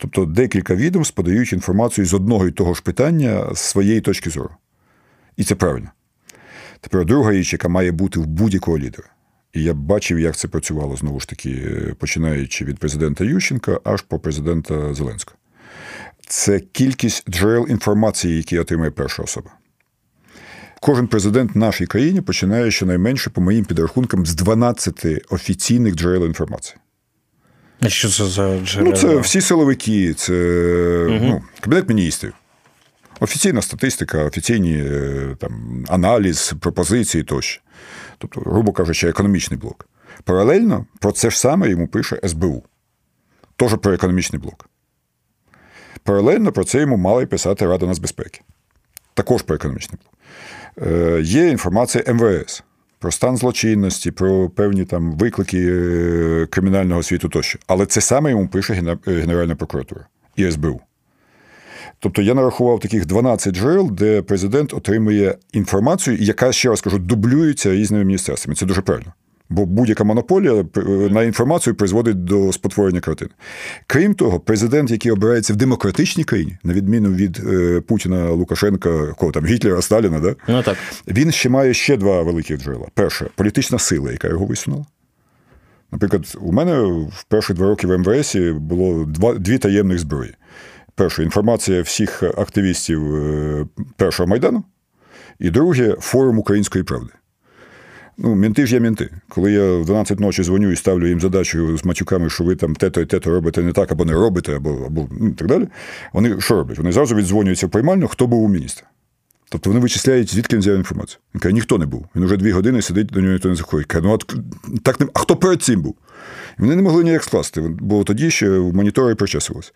Тобто декілька відомств подають інформацію з одного і того ж питання з своєї точки зору. І це правильно. Тепер друга річ, яка має бути в будь-якого лідера. І я бачив, як це працювало знову ж таки, починаючи від президента Ющенка аж по президента Зеленського. Це кількість джерел інформації, які отримує перша особа. Кожен президент в нашій країні починає щонайменше, по моїм підрахункам, з 12 офіційних джерел інформації. Що це за джерела? Ну, це всі силовики, це ну, кабінет міністрів. Офіційна статистика, офіційні е, там, аналіз, пропозиції тощо. Тобто, грубо кажучи, економічний блок. Паралельно про це ж саме йому пише СБУ. Теж про економічний блок. Паралельно про це йому мала й писати Рада нацбезпеки. Також про економічний блок. Е, Є інформація МВС про стан злочинності, про певні там виклики е, кримінального світу тощо. Але це саме йому пише е, Генеральна прокуратура і СБУ. Тобто я нарахував таких 12 джерел, де президент отримує інформацію, яка, ще раз кажу, дублюється різними міністерствами. Це дуже правильно. Бо будь-яка монополія на інформацію призводить до спотворення картини. Крім того, президент, який обирається в демократичній країні, на відміну від е, Путіна, Лукашенка, кого там Гітлера, Сталіна, да? ну, так. він ще має ще два великих джерела. Перше політична сила, яка його висунула. Наприклад, у мене в перші два роки в МВС було два, дві таємних зброї. Перше, інформація всіх активістів е, першого майдану, і друге форум української правди. Ну, мінти ж є мінти. Коли я в 12 ночі дзвоню і ставлю їм задачу з матюками, що ви там те-то і те-то робите не так, або не робите, або або ну, так далі. Вони що роблять? Вони зразу віддзвонюються в приймальню, хто був у міністра. Тобто вони вичисляють, звідки він взяв інформацію. Він каже, ніхто не був. Він вже дві години сидить, до нього ніхто не заходить. Каже, ну от так не а хто перед цим був? І вони не могли ніяк скласти, бо тоді ще в монітори причесувалися,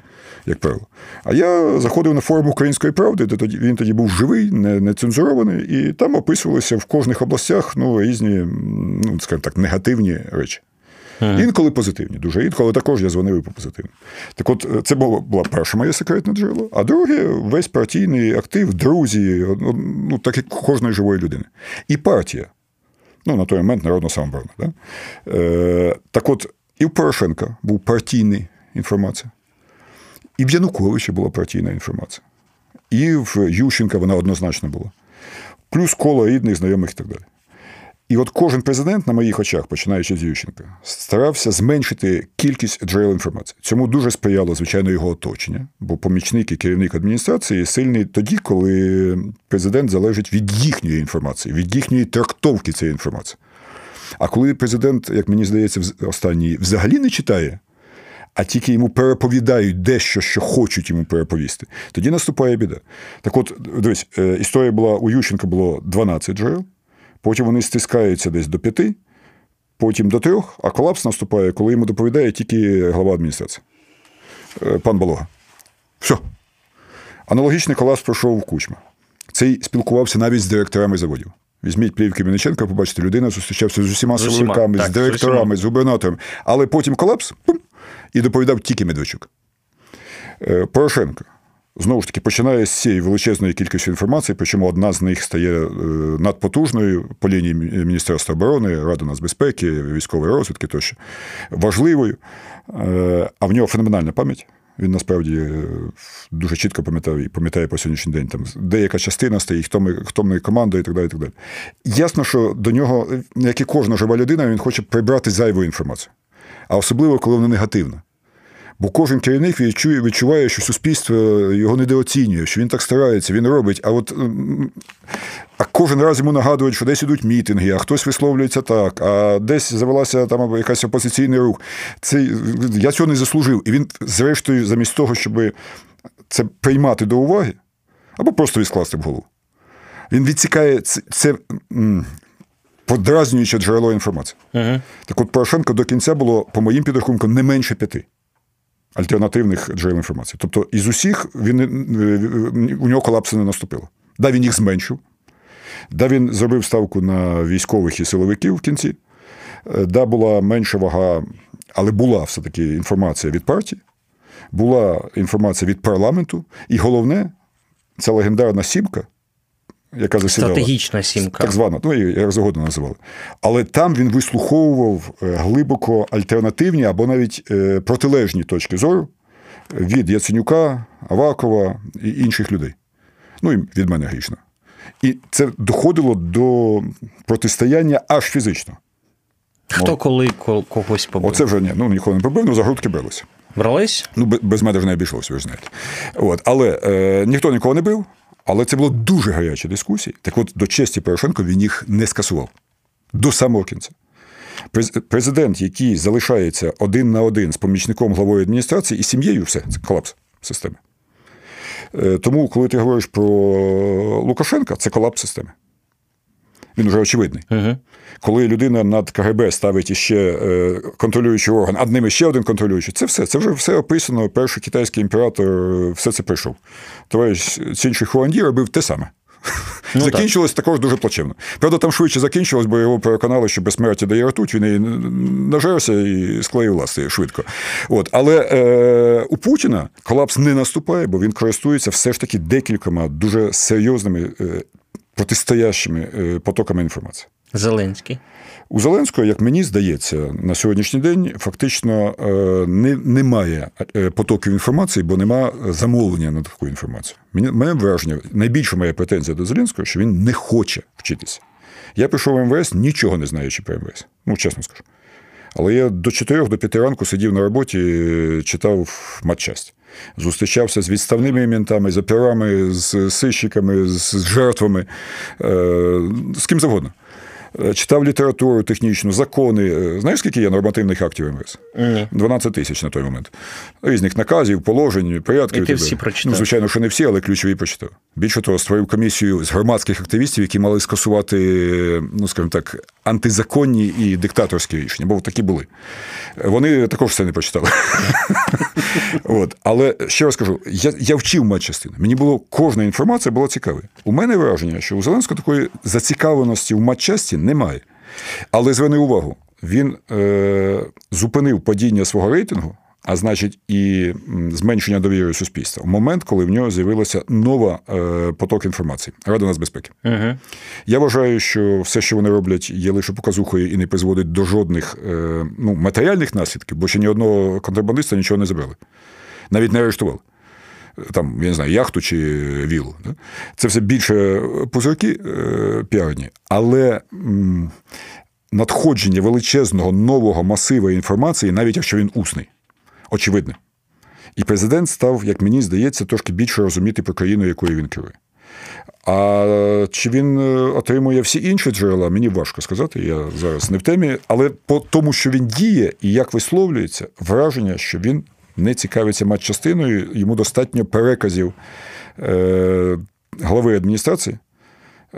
як правило. А я заходив на форум української правди, де тоді він тоді був живий, не, не цензурований, і там описувалися в кожних областях ну, різні, ну, скажімо так, негативні речі. Ага. Інколи позитивні, дуже інколи також я дзвонив і по позитивним. Так от, це було, була перша моє секретне джерело, а друге весь партійний актив, друзі, ну, так як кожної живої людини. І партія. Ну, на той момент народна самооборона. Да? Е, Так от, і в Порошенка був партійний інформація, і в Януковича була партійна інформація. І в Ющенка вона однозначно була. Плюс коло рідних, знайомих і так далі. І от кожен президент на моїх очах, починаючи з Ющенка, старався зменшити кількість джерел інформації. Цьому дуже сприяло, звичайно, його оточення, бо помічник і керівник адміністрації сильний тоді, коли президент залежить від їхньої інформації, від їхньої трактовки цієї інформації. А коли президент, як мені здається, останній взагалі не читає, а тільки йому переповідають дещо, що хочуть йому переповісти, тоді наступає біда. Так от, дивись, е, історія була у Ющенка було 12 джерел. Потім вони стискаються десь до п'яти, потім до трьох, а колапс наступає, коли йому доповідає тільки глава адміністрації. Е, пан Балога. Все. Аналогічний колапс пройшов в кучма. Цей спілкувався навіть з директорами заводів. Візьміть плівки Міниченка, побачите, людина зустрічався з усіма силовиками, з, директорами, з, з губернатором. Але потім колапс пум, і доповідав тільки Медведчук. Е, Порошенко. Знову ж таки, починає з цієї величезної кількості інформації, причому одна з них стає е, надпотужною по лінії Міністерства оборони, Ради нацбезпеки, військової розвідки тощо важливою. Е, а в нього феноменальна пам'ять. Він насправді е, дуже чітко пам'ятає пам'ятає по сьогоднішній день. Там деяка частина стоїть, хто ми, хто ми команда і так далі. і так далі. Ясно, що до нього, як і кожна жива людина, він хоче прибрати зайву інформацію. А особливо, коли вона негативна. Бо кожен керівник відчує, відчуває, що суспільство його недооцінює, що він так старається, він робить. А от а кожен раз йому нагадують, що десь ідуть мітинги, а хтось висловлюється так, а десь завелася там якась опозиційний рух. Це я цього не заслужив. І він, зрештою, замість того, щоб це приймати до уваги, або просто відскласти в голову. Він відсікає це, це подразнююче джерело інформації. Uh-huh. Так от Порошенко до кінця було, по моїм підрахункам, не менше п'яти альтернативних джерел інформації. Тобто, із усіх він, е, у нього колапсу не наступило. Да, він їх зменшив, да, він зробив ставку на військових і силовиків в кінці, е, да, була менша вага, але була все-таки інформація від партії, була інформація від парламенту, і головне, ця легендарна сімка яка засідала. Стратегічна сімка. Так звана, ну, як завгодно називали. Але там він вислуховував е, глибоко альтернативні або навіть е, протилежні точки зору від Яценюка, Авакова і інших людей. Ну і від мене грішно. І це доходило до протистояння аж фізично. Хто коли когось побив? Оце вже ні, ну нікого не побив, ну за грудки бралися. Брались? Ну, без мене ж не обійшлося, ви ж знаєте. От. Але е, ніхто нікого не бив. Але це було дуже гарячі дискусії. Так от до честі Порошенко він їх не скасував до самого кінця. Президент, який залишається один на один з помічником главою адміністрації і сім'єю, все, це колапс системи. Е, тому, коли ти говориш про Лукашенка, це колапс системи. Він вже очевидний. Угу. Коли людина над КГБ ставить іще е, контролюючий орган, а ними ще один контролюючий, це все. Це вже все описано. Перший китайський імператор все це прийшов. Товариш Цінший Хуанді робив те саме. Ну, закінчилось так. також дуже плачевно. Правда, там швидше закінчилось, бо його переконали, що безсмертя дає ртуть, він і нажерся і склеїв ласти швидко. От. Але е, у Путіна колапс не наступає, бо він користується все ж таки декількома дуже серйозними е, протистоящими е, потоками інформації. Зеленський. У Зеленського, як мені здається, на сьогоднішній день фактично е, не, немає е, потоків інформації, бо нема замовлення на таку інформацію. Мені Мене враження, найбільша моя претензія до Зеленського, що він не хоче вчитися. Я прийшов в МВС, нічого не знаючи про МВС. Ну, чесно скажу. Але я до 4 до 5 ранку сидів на роботі, читав матчасть. Зустрічався з відставними ментами, з операми, з сищиками, з жертвами, з ким завгодно. Е, читав літературу технічну, закони. Е, знаєш, скільки є нормативних актів МВС? Ні. 12 тисяч на той момент. Різних наказів, положень, порядків. І ти всі прочитав? Ну, звичайно, що не всі, але ключові прочитав. Більше того, створив комісію з громадських активістів, які мали скасувати, ну скажімо так, антизаконні і диктаторські рішення, бо такі були. Вони також це не прочитали. От. Але ще раз кажу, я я вчив матчастину. Мені було кожна інформація була цікава. У мене враження, що у Зеленського такої зацікавленості в матчасті немає. Але зверни увагу, він е, зупинив падіння свого рейтингу а значить, і зменшення довіри суспільства в момент, коли в нього з'явилася нова е, поток інформації Рада нацбезпеки. Угу. Я вважаю, що все, що вони роблять, є лише показухою і не призводить до жодних е, ну, матеріальних наслідків, бо ще ні одного контрабандиста нічого не забрали, навіть не арештували. Там, я не знаю, яхту чи вілу. Це все більше пузирки е, піарні, але надходження величезного нового масива інформації, навіть якщо він усний очевидне. І президент став, як мені здається, трошки більше розуміти про країну, якою він керує. А чи він е, отримує всі інші джерела, мені важко сказати. Я зараз не в темі, але по тому, що він діє і як висловлюється, враження, що він не цікавиться матчастиною, йому достатньо переказів е, глави адміністрації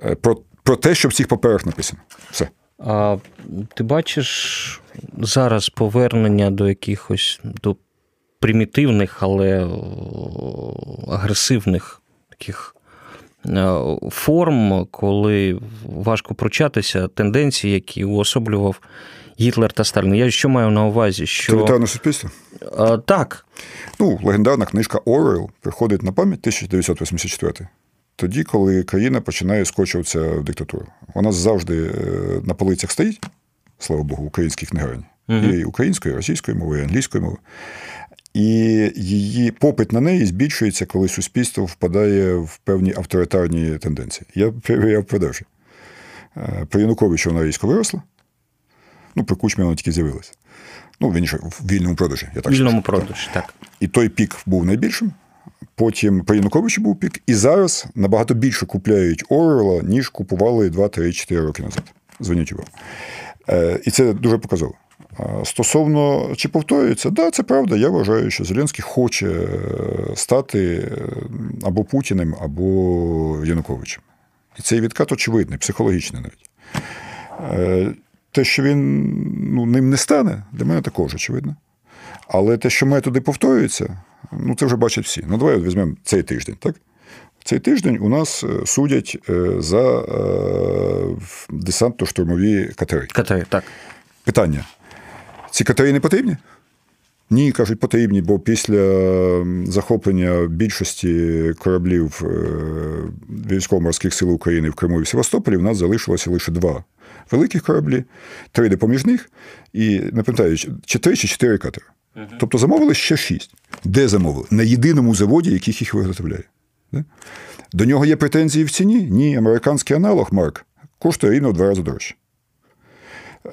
е, про, про те, що в цих паперах написано. Все. А ти бачиш зараз повернення до якихось до примітивних, але агресивних таких е, форм, коли важко прочатися тенденції, які уособлював Гітлер та Сталін. Я що маю на увазі? що... Тоталітарне суспільство? А, Так. Ну, легендарна книжка Орел приходить на пам'ять 1984 тоді, коли країна починає скочуватися в диктатуру. Вона завжди е, на полицях стоїть, слава Богу, українських книгарень. Угу. І української, і російської мови, і англійської мови. І її попит на неї збільшується, коли суспільство впадає в певні авторитарні тенденції. Я перевіряв продажі. Е, при Януковичу вона різко виросла. Ну, при Кучмі вона тільки з'явилася. Ну, він в вільному продажі. Я так вільному продажі, так. І той пік був найбільшим. Потім при Януковичі був пік. І зараз набагато більше купляють Орла, ніж купували 2-3-4 роки назад. Зверніть увагу. Е, і це дуже показово. Стосовно чи повторюється, да, це правда. Я вважаю, що Зеленський хоче е, стати е, або Путіним, або Януковичем. І цей відкат очевидний, психологічний навіть. Е, те, що він ну, ним не стане, для мене також очевидно. Але те, що методи повторюються, ну це вже бачать всі. Ну, давай візьмемо цей тиждень, так? Цей тиждень у нас судять за десантно-штурмові катери. Катери, так. Питання. Ці катери не потрібні? Ні, кажуть, потрібні, бо після захоплення більшості кораблів е, військово-морських сил України в Криму і в Севастополі в нас залишилося лише два великих кораблі, три допоміжних, і не пам'ятаю, чи три чи чотири катери. Тобто замовили ще шість. Де замовили? На єдиному заводі, який їх виготовляє. До нього є претензії в ціні? Ні, американський аналог Марк коштує рівно в два рази дорожче.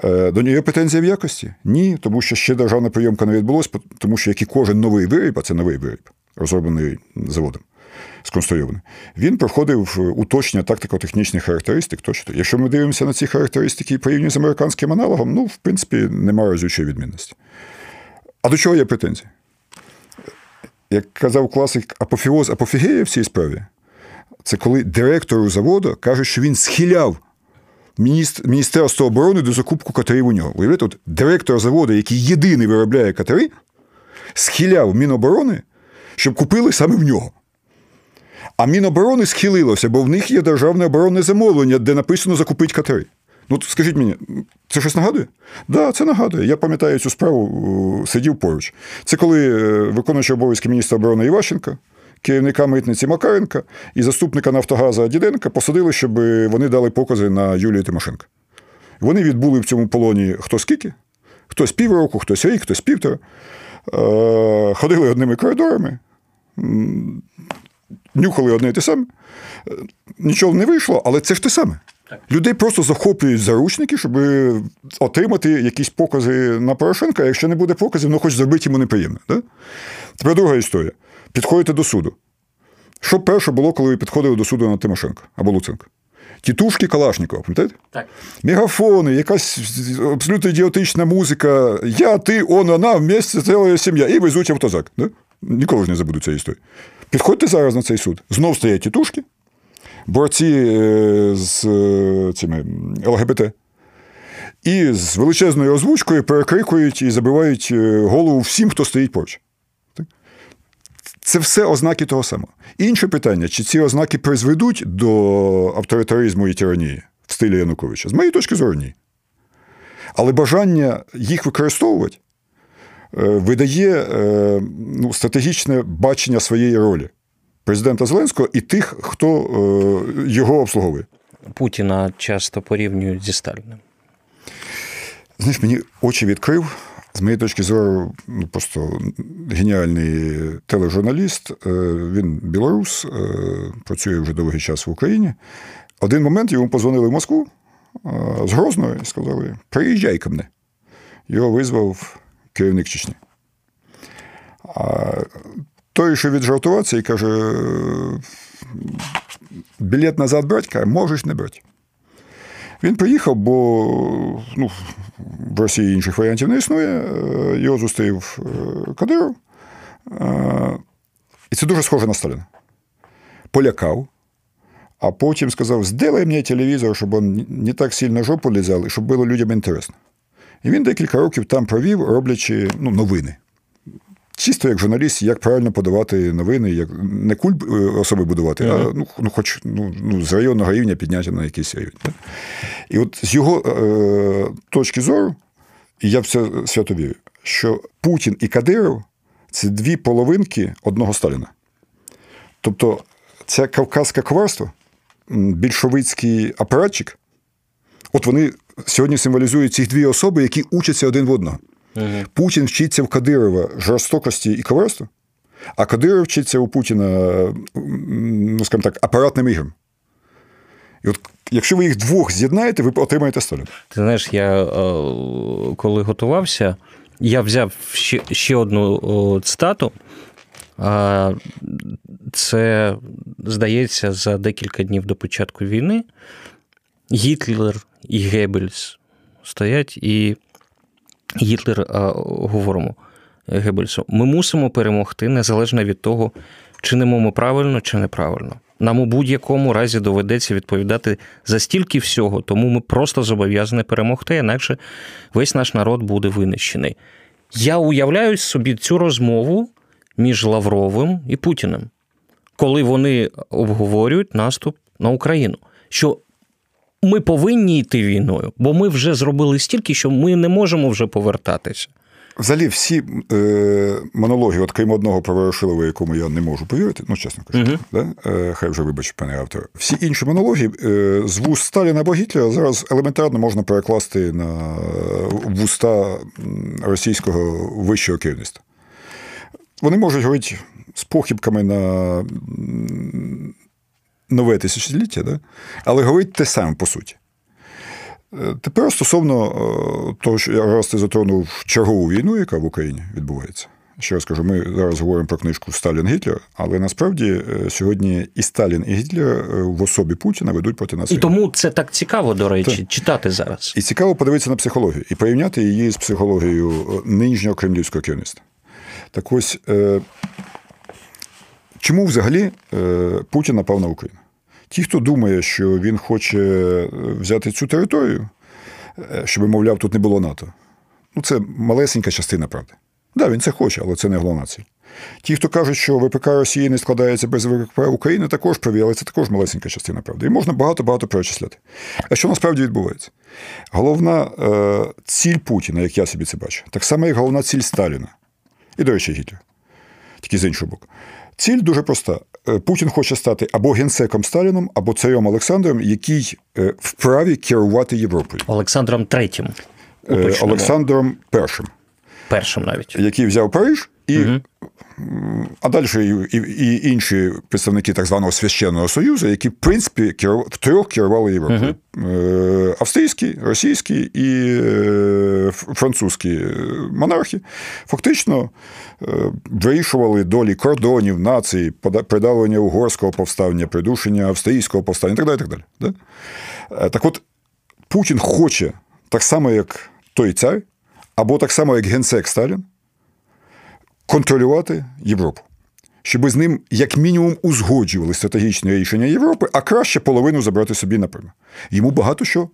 Е, до нього претензія в якості? Ні, тому що ще державна прийомка не відбулася, тому що як і кожен новий виріб, а це новий виріб, розроблений заводом, сконструйований, він проходив уточнення тактико-технічних характеристик. Тощо. Якщо ми дивимося на ці характеристики і порівнюємо з американським аналогом, ну, в принципі, немає разючої відмінності. А до чого є претензії? Як казав класик, апофіоз апофігея в цій справі, це коли директору заводу каже, що він схиляв Міністерство оборони до закупку катерів у нього. Уявляєте, от директор заводу, який єдиний виробляє катери, схиляв Міноборони, щоб купили саме в нього. А Міноборони схилилося, бо в них є державне оборонне замовлення, де написано закупить катери. Ну, скажіть мені, це щось нагадує? Так, да, це нагадує. Я пам'ятаю цю справу, сидів поруч. Це коли е, виконуючий обов'язки міністра оборони Іващенка, керівника митниці Макаренка і заступника Нафтогаза Діденка посадили, щоб вони дали покази на Юлію Тимошенко. Вони відбули в цьому полоні хто скільки, хтось півроку, хтось рік, хтось півтора. Е, ходили одними коридорами, нюхали одне і те саме. Е, нічого не вийшло, але це ж те саме. Людей просто захоплюють заручники, щоб отримати якісь покази на Порошенка, а якщо не буде показів, ну хоч зробити йому неприємно. Да? Тепер друга історія. Підходите до суду. Що перше було, коли ви підходили до суду на Тимошенка або Луценка? Тітушки Калашникова, пам'ятаєте? Так. Мегафони, якась абсолютно ідіотична музика. Я, ти, он, вона, вместе ціла сім'я. І везуть автозак. Да? Ніколи ж не забуду цієї історії. Підходьте зараз на цей суд. Знов стоять тітушки, борці е, з е, цими ЛГБТ. І з величезною озвучкою перекрикують і забивають е, голову всім, хто стоїть поруч. Це все ознаки того самого. Інше питання: чи ці ознаки призведуть до авторитаризму і тиранії в стилі Януковича? З моєї точки зору, ні. Але бажання їх використовувати видає ну, стратегічне бачення своєї ролі президента Зеленського і тих, хто його обслуговує. Путіна часто порівнюють зі Сталіним. Знаєш, мені очі відкрив. З моєї точки зору, ну просто геніальний тележурналіст. Він білорус, працює вже довгий час в Україні. Один момент йому позвонили в Москву з Грозної і сказали: приїжджай ко мене. Його визвав керівник Чечні. А той, що віджартуватися, і каже: білет назад брать, каже, можеш не брати. Він приїхав, бо ну, в Росії інших варіантів не існує. Його зустрів Кадиров. І це дуже схоже на Сталіна. Полякав, а потім сказав: сделай мені телевізор, щоб він не так сильно жопу лізав, і щоб було людям інтересно. І він декілька років там провів, роблячи ну, новини. Чисто як журналіст, як правильно подавати новини, як не культ особи будувати, mm-hmm. а ну, ну, хоч ну, ну, з районного рівня підняти на якийсь рівень. Так? І от з його е, точки зору, і я в це свято вірю, що Путін і Кадиров це дві половинки одного Сталіна. Тобто, це кавказське коварство, більшовицький апаратчик, от вони сьогодні символізують ці дві особи, які учаться один в одного. Угу. Путін вчиться в Кадирова жорстокості і коварству, а Кадиров вчиться у Путіна, ну скажімо так, апаратним іграм. І от якщо ви їх двох з'єднаєте, ви отримаєте Сталіна. Ти знаєш, я коли готувався, я взяв ще ще одну цитату. Це, здається, за декілька днів до початку війни Гітлер і Геббельс стоять і Гітлер говоримо Геббельсу, ми мусимо перемогти незалежно від того, чинимо ми правильно чи неправильно. Нам у будь-якому разі доведеться відповідати за стільки всього, тому ми просто зобов'язані перемогти, інакше весь наш народ буде винищений. Я уявляю собі цю розмову між Лавровим і Путіним, коли вони обговорюють наступ на Україну. Що ми повинні йти війною, бо ми вже зробили стільки, що ми не можемо вже повертатися. Взагалі, всі е, монологи, от крім одного про Ворошилова, якому я не можу повірити, ну чесно кажучи, uh-huh. да? е, хай вже вибач, пане автор. Всі інші монологи е, з вуст Сталіна або Гітлера зараз елементарно можна перекласти на вуста російського вищого керівництва. Вони можуть говорити з похибками на нове тисячоліття, да? але говорить те саме по суті. Е, тепер стосовно е, того, що я раз ти затронув чергову війну, яка в Україні відбувається. Ще раз кажу, ми зараз говоримо про книжку Сталін Гітлер, але насправді е, сьогодні і Сталін, і Гітлер в особі Путіна ведуть проти нас. І тому це так цікаво, до речі, так. читати зараз. І цікаво подивитися на психологію і порівняти її з психологією нинішнього кремлівського керівництва. Так ось, чому взагалі Путін напав на Україну? Ті, хто думає, що він хоче е, взяти цю територію, е, щоб, мовляв, тут не було НАТО, ну це малесенька частина правди. Так, да, він це хоче, але це не головна ціль. Ті, хто кажуть, що ВПК Росії не складається без ВПК України, також праві, але це також малесенька частина правди. І можна багато-багато перечисляти. А що насправді відбувається? Головна е, ціль Путіна, як я собі це бачу, так само, як головна ціль Сталіна. І, до речі, Гітлер. Тільки з іншого боку. Ціль дуже проста. Е, Путін хоче стати або генсеком Сталіном, або царем Олександром, який е, вправі керувати Європою. Олександром Третім. Е. Олександром Першим, Першим навіть. який взяв Париж, і, м, а далі і, і, і інші представники так званого священного союзу, які, в принципі, керували, втрьох керували Європою: Е, австрійський, російський і е, ф- е, монархи фактично вирішували долі кордонів, націй, пода- придавлення угорського повстання, придушення австрійського повстання і так далі. Так, далі? Так от, Путін хоче так само, як той цар, або так само, як генсек Сталін, контролювати Європу. Щоб з ним, як мінімум, узгоджували стратегічне рішення Європи, а краще половину забрати собі напряму. Йому багато що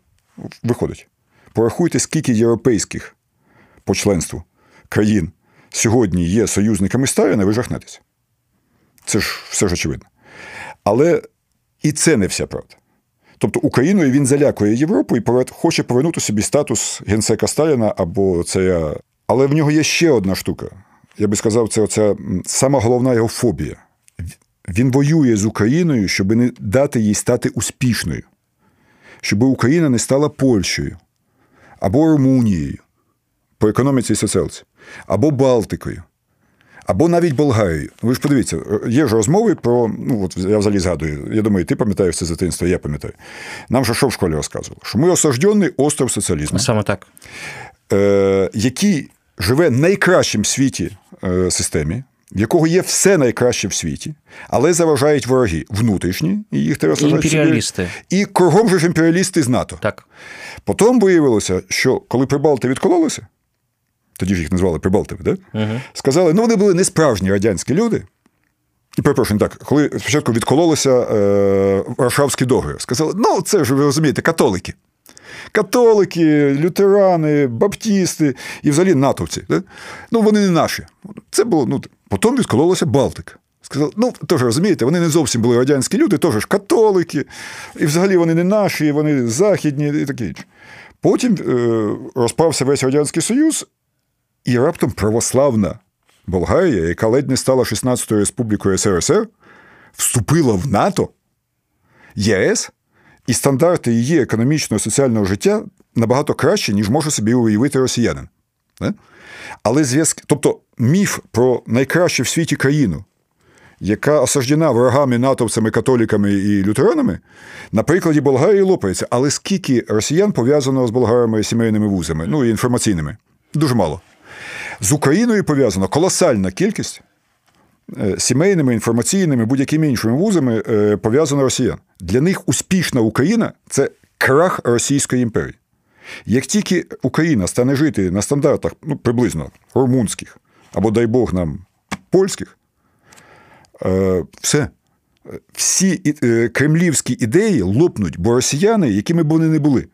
виходить. Порахуйте, скільки європейських по членству країн сьогодні є союзниками Сталіна, ви жахнетеся. Це ж все ж очевидно. Але і це не вся правда. Тобто Україною він залякує Європу і хоче повернути собі статус генсека Сталіна або царя. Але в нього є ще одна штука. Я би сказав, це оця сама головна його фобія. Він воює з Україною, щоб не дати їй стати успішною, щоб Україна не стала Польщею або Румунією по економіці і соціалці, або Балтикою. Або навіть Болгарією. Ви ж подивіться, є ж розмови про. Ну, от я взагалі згадую, я думаю, ти пам'ятаєш це з дитинства, я пам'ятаю. Нам же що в школі розказували? Що ми осажденний остров соціалізму, Саме так. е, який живе в найкращому світі е, системі, в якого є все найкраще в світі, але заважають вороги внутрішні, і їх треба сажати. Імперіалісти. І кругом же ж імперіалісти з НАТО. Так. Потім виявилося, що коли прибалти відкололися, тоді ж їх назвали Прибалтами, да? Угу. сказали, ну вони були не справжні радянські люди. І перепрошую, так, коли спочатку відкололися е, Варшавський договір, сказали, ну це ж ви розумієте, католики. Католики, лютерани, баптісти і взагалі натовці. Да? Ну, вони не наші. Це було, ну, потім відкололося Балтика. Сказали, ну, теж розумієте, вони не зовсім були радянські люди, теж ж католики, і взагалі вони не наші, вони західні і таке інше. Потім е, розпався весь Радянський Союз, і раптом православна Болгарія, яка ледь не стала 16-ю республікою СРСР, вступила в НАТО, ЄС, і стандарти її економічного і соціального життя набагато краще, ніж може собі уявити росіянин. Але зв'язки, тобто міф про найкращу в світі країну, яка осаждена ворогами, натовцями, католіками і лютеранами, на прикладі Болгарії лопається. Але скільки росіян пов'язано з болгарами сімейними вузами, ну і інформаційними? Дуже мало. З Україною пов'язано колосальна кількість е, сімейними, інформаційними, будь-якими іншими вузами е, пов'язано росіян. Для них успішна Україна це крах Російської імперії. Як тільки Україна стане жити на стандартах ну, приблизно румунських, або дай Бог нам польських, е, все. Всі кремлівські ідеї лопнуть, бо росіяни, якими б вони не були,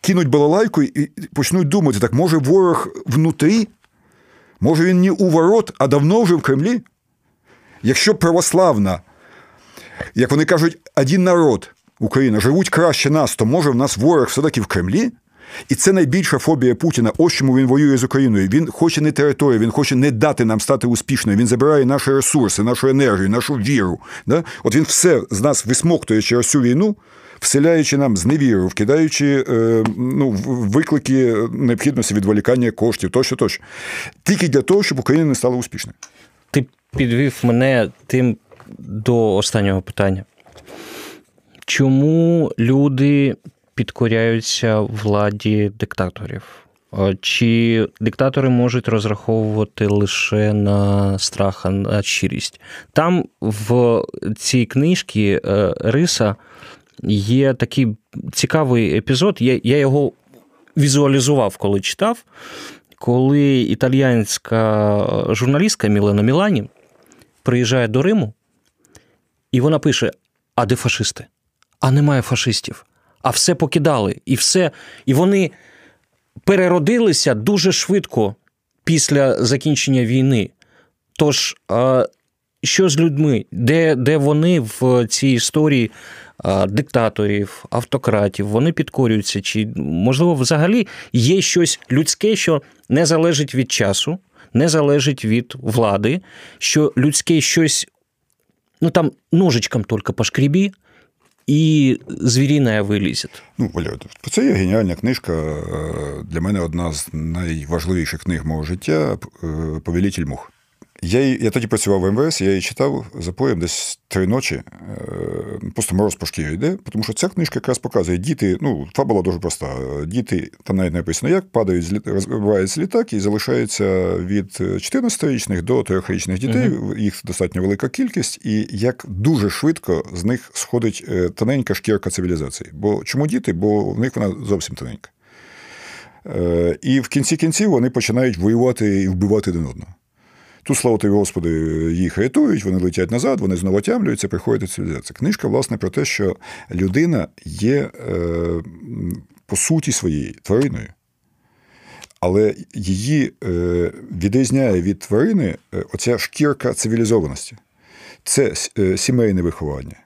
кинуть балалайку і почнуть думати, так може ворог внутрі? Може він не у ворот, а давно вже в Кремлі? Якщо православна, як вони кажуть, один народ Україна живуть краще нас, то може в нас ворог все-таки в Кремлі? І це найбільша фобія Путіна. Ось чому він воює з Україною. Він хоче не територію, він хоче не дати нам стати успішною. Він забирає наші ресурси, нашу енергію, нашу віру. Да? От він все з нас висмоктує через цю війну, вселяючи нам зневіру, вкидаючи е, ну, виклики необхідності відволікання коштів, тощо, тощо. Тільки для того, щоб Україна не стала успішною. Ти підвів мене тим до останнього питання. Чому люди підкоряються владі диктаторів? Чи диктатори можуть розраховувати лише на страх, а на щирість? Там в цій книжці е, Риса є такий цікавий епізод. Я, я його візуалізував, коли читав, коли італіянська журналістка Мілена Мілані приїжджає до Риму, і вона пише: А де фашисти? А немає фашистів. А все покидали. І все. І вони переродилися дуже швидко після закінчення війни. Тож, що з людьми? Де де вони в цій історії диктаторів, автократів, вони підкорюються? Чи, можливо, взагалі є щось людське, що не залежить від часу, не залежить від влади, що людське щось, ну там ножичком тільки пошкрібі, і звіріна вилізет. Ну, Валерій, це є геніальна книжка. Е, для мене одна з найважливіших книг мого життя е, Повелітель мух. Я я тоді працював в МВС, я її читав за поєм десь три ночі. Е, просто мороз по шкірі йде, тому що ця книжка якраз показує діти. Ну, фабула дуже проста. Діти, там навіть написано, як падають, розбивається літак і залишається від 14-річних до 3-річних дітей. Угу. Їх достатньо велика кількість, і як дуже швидко з них сходить е, тоненька шкірка цивілізації. Бо чому діти? Бо в них вона зовсім тоненька. Е, і в кінці кінців вони починають воювати і вбивати один одного. Тут, слава тобі, Господи, їх рятують, вони летять назад, вони знову тямлюються, приходять до цивілізації. Книжка, власне, про те, що людина є е, по суті своєї твариною. Але її е, відрізняє від тварини е, оця шкірка цивілізованості. Це сімейне виховання,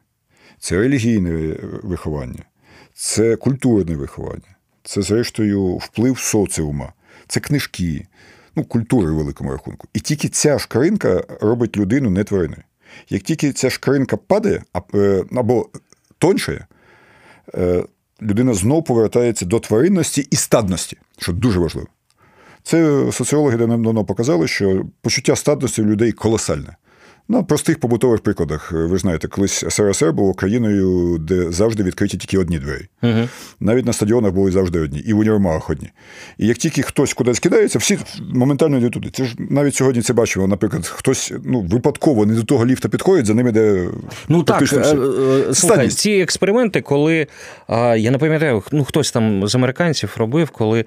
це релігійне виховання, це культурне виховання, це, зрештою, вплив соціума, це книжки, ну, культури великому рахунку. І тільки ця шкаринка робить людину не твариною. Як тільки ця шкаринка падає е, або тоншає, е, людина знову повертається до тваринності і стадності, що дуже важливо. Це соціологи давно показали, що почуття стадності у людей колосальне. На простих побутових прикладах. Ви знаєте, колись СРСР було країною, де завжди відкриті тільки одні двері. Угу. Навіть на стадіонах були завжди одні, і в універмагах одні. І як тільки хтось кудись кидається, всі моментально йдуть туди. Це ж навіть сьогодні це бачимо. Наприклад, хтось ну, випадково не до того ліфта підходить, за ними де. Ну так, всі. Е, е, слухай, ці експерименти, коли я не пам'ятаю, ну хтось там з американців робив, коли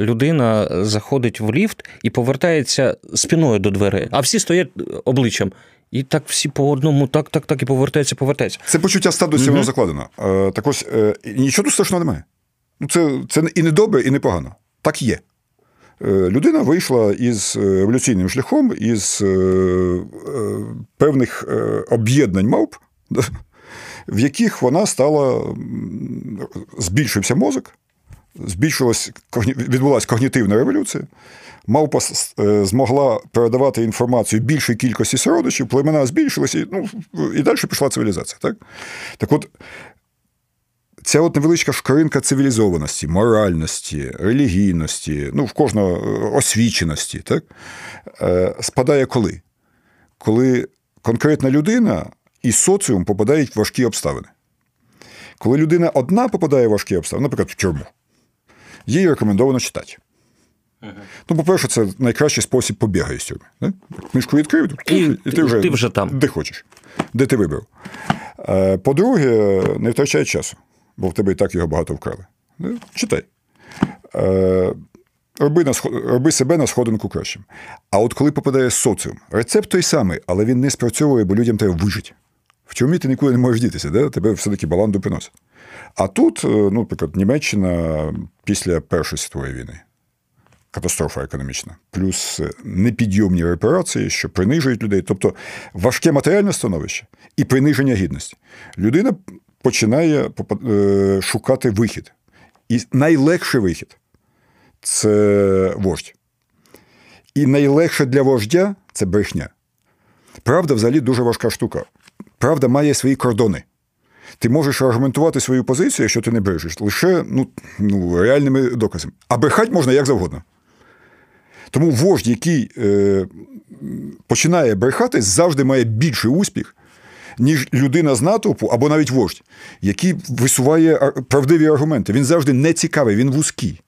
людина заходить в ліфт і повертається спиною до дверей, а всі стоять обличчям. І так всі по одному, так, так, так, і повертається, повертається. Це почуття угу. воно закладено. Е, так ось е, нічого тут страшного немає. Ну, Це це і не добре, і не погано. Так є. Е, людина вийшла із еволюційним шляхом, із певних об'єднань мавп, в яких вона стала, збільшився мозок, збільшилась, відбулася когнітивна революція мавпа е, змогла передавати інформацію більшій кількості сородичів, племена збільшилися, ну, і далі пішла цивілізація. Так Так от, ця от невеличка шкаринка цивілізованості, моральності, релігійності, ну, в кожного е, освіченості, так, е, спадає коли? Коли конкретна людина і соціум попадають в важкі обставини. Коли людина одна попадає в важкі обставини, наприклад, в тюрму, їй рекомендовано читати. Ага. Ну, по-перше, це найкращий спосіб побігати з. Не? Книжку відкрив, і, і ти вже ти вже там. де хочеш, де ти вибрав. Е, по-друге, не втрачай часу, бо в тебе і так його багато вкрали. Читай. Е, роби на, роби себе на сходинку кращим. А от коли попадає соціум, рецепт той самий, але він не спрацьовує, бо людям треба вижити. В тюрмі ти нікуди не можеш дітися, де? тебе все-таки баланду приносить. А тут, е, ну, наприклад, Німеччина після Першої світової війни катастрофа економічна, плюс е, непідйомні репарації, що принижують людей, тобто важке матеріальне становище і приниження гідності. Людина починає е, шукати вихід. І найлегший вихід це вождь. І найлегше для вождя це брехня. Правда, взагалі дуже важка штука. Правда має свої кордони. Ти можеш аргументувати свою позицію, якщо ти не брежеш, лише ну, ну, реальними доказами. А брехати можна як завгодно. Тому вождь, який е, починає брехати, завжди має більший успіх, ніж людина з натовпу або навіть вождь, який висуває правдиві аргументи. Він завжди не цікавий, він вузький.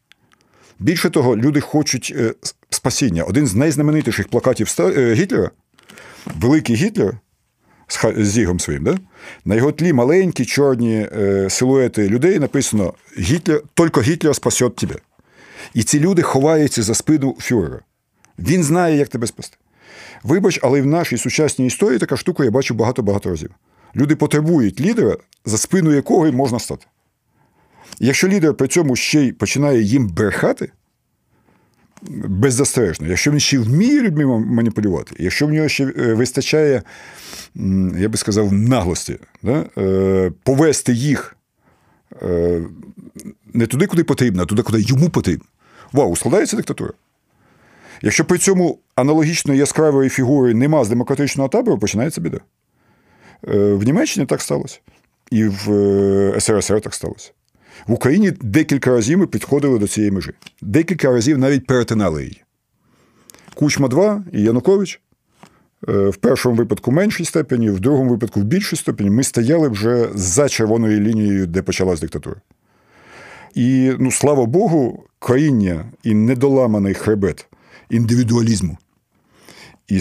Більше того, люди хочуть е, спасіння. Один з найзнаменитіших плакатів е, Гітлера, великий Гітлер з зігом своїм, да? на його тлі маленькі чорні е, силуети людей написано: Гітлер, тільки Гітлер спасет тебе. І ці люди ховаються за спину фюрера. Він знає, як тебе спасти. Вибач, але в нашій сучасній історії така штука я бачу багато-багато разів. Люди потребують лідера, за спину якого можна стати. Якщо лідер при цьому ще й починає їм брехати, беззастережно, якщо він ще вміє людьми маніпулювати, якщо в нього ще е, вистачає, я би сказав, наглості, да? Е, повести їх е, не туди, куди потрібно, а туди, куди йому потрібно. Вау, складається диктатура. Якщо при цьому аналогічно яскравої фігури нема з демократичного табору, починається біда. В Німеччині так сталося. І в СРСР так сталося. В Україні декілька разів ми підходили до цієї межі. Декілька разів навіть перетинали її. Кучма 2 і Янукович. Е, в першому випадку в меншій степені, в другому випадку в більшій степені ми стояли вже за червоною лінією, де почалась диктатура. І, ну, слава Богу, країння і недоламаний хребет індивідуалізму і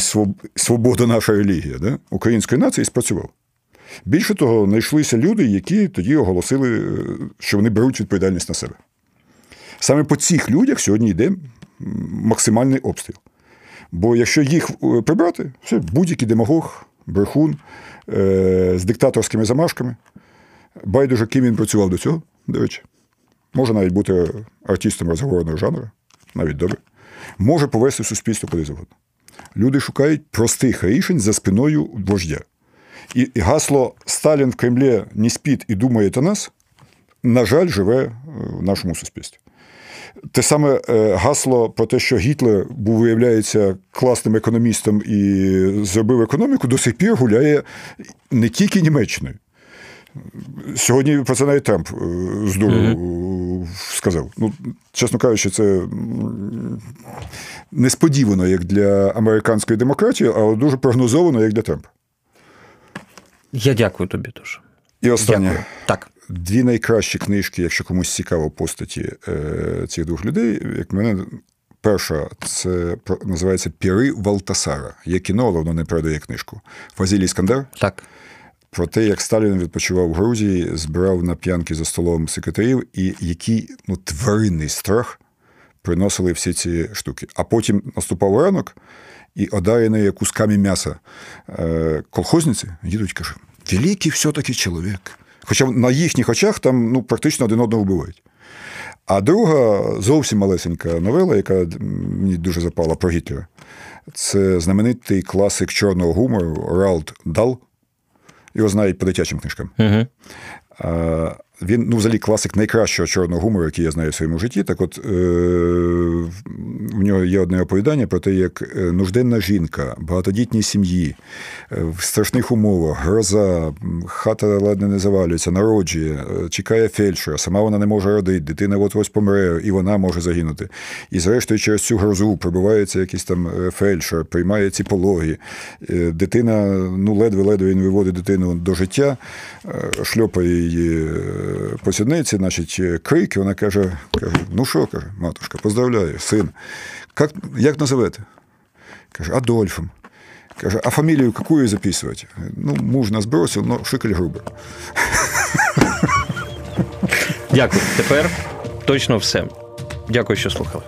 свобода наша релігія да, української нації спрацював. Більше того, знайшлися люди, які тоді оголосили, е, що вони беруть відповідальність на себе. Саме по цих людях сьогодні йде максимальний обстріл. Бо якщо їх е, прибрати, все, будь-який демагог, брехун е- з диктаторськими замашками, байдуже, ким він працював до цього, до речі, може навіть бути артистом розговорного жанру, навіть добре, може повести суспільство куди завгодно. Люди шукають простих рішень за спиною вождя. І гасло Сталін в Кремлі не спить і думає о нас, на жаль, живе е, в нашому суспільстві. Те саме е, гасло про те, що Гітлер був, виявляється, класним економістом і зробив економіку, до сих пір гуляє не тільки Німеччиною. Сьогодні про це навіть Трамп здорово mm-hmm. сказав. Ну, чесно кажучи, це несподівано як для американської демократії, але дуже прогнозовано як для Трампа. Я дякую тобі дуже. І останнє. Дякую. Так. Дві найкращі книжки, якщо комусь цікаво постаті е, цих двох людей, як мене. Перша це називається Піри Валтасара. Є кіно, але воно не передає книжку. Фазілій Іскандер. Так. Про те, як Сталін відпочивав в Грузії, збирав на п'янки за столом секретарів, і який ну, тваринний страх приносили всі ці штуки. А потім наступав ранок, і одарені кусками м'яса е, колхозниці їдуть кажуть, великий все-таки чоловік. Хоча на їхніх очах там ну, практично один одного вбивають. А друга зовсім малесенька новела, яка мені дуже запала про Гітлера, це знаменитий класик чорного гумору Ралд Дал. Його знають по дитячим книжкам. Угу. Він, ну, взагалі, класик найкращого чорного гумору, який я знаю в своєму житті. Так от е, в нього є одне оповідання про те, як е, нужденна жінка, багатодітній сім'ї, е, в страшних умовах, гроза, хата ладне не завалюється, народжує, чекає фельдшера, сама вона не може родити, дитина от ось помре, і вона може загинути. І, зрештою, через цю грозу пробивається якийсь там фельдшер, приймає ці пологи. Дитина, ну, ледве-ледве він виводить дитину до життя, шльопає її по сідниці, значить, крик, вона каже: каже: Ну що, каже, матушка, поздравляю, син. Як, як називете? Каже, Адольфом. Каже, а фамілію какую записувати? Ну, муж нас бросив, но шикаль грубо. Дякую. Тепер точно все. Дякую, що слухали.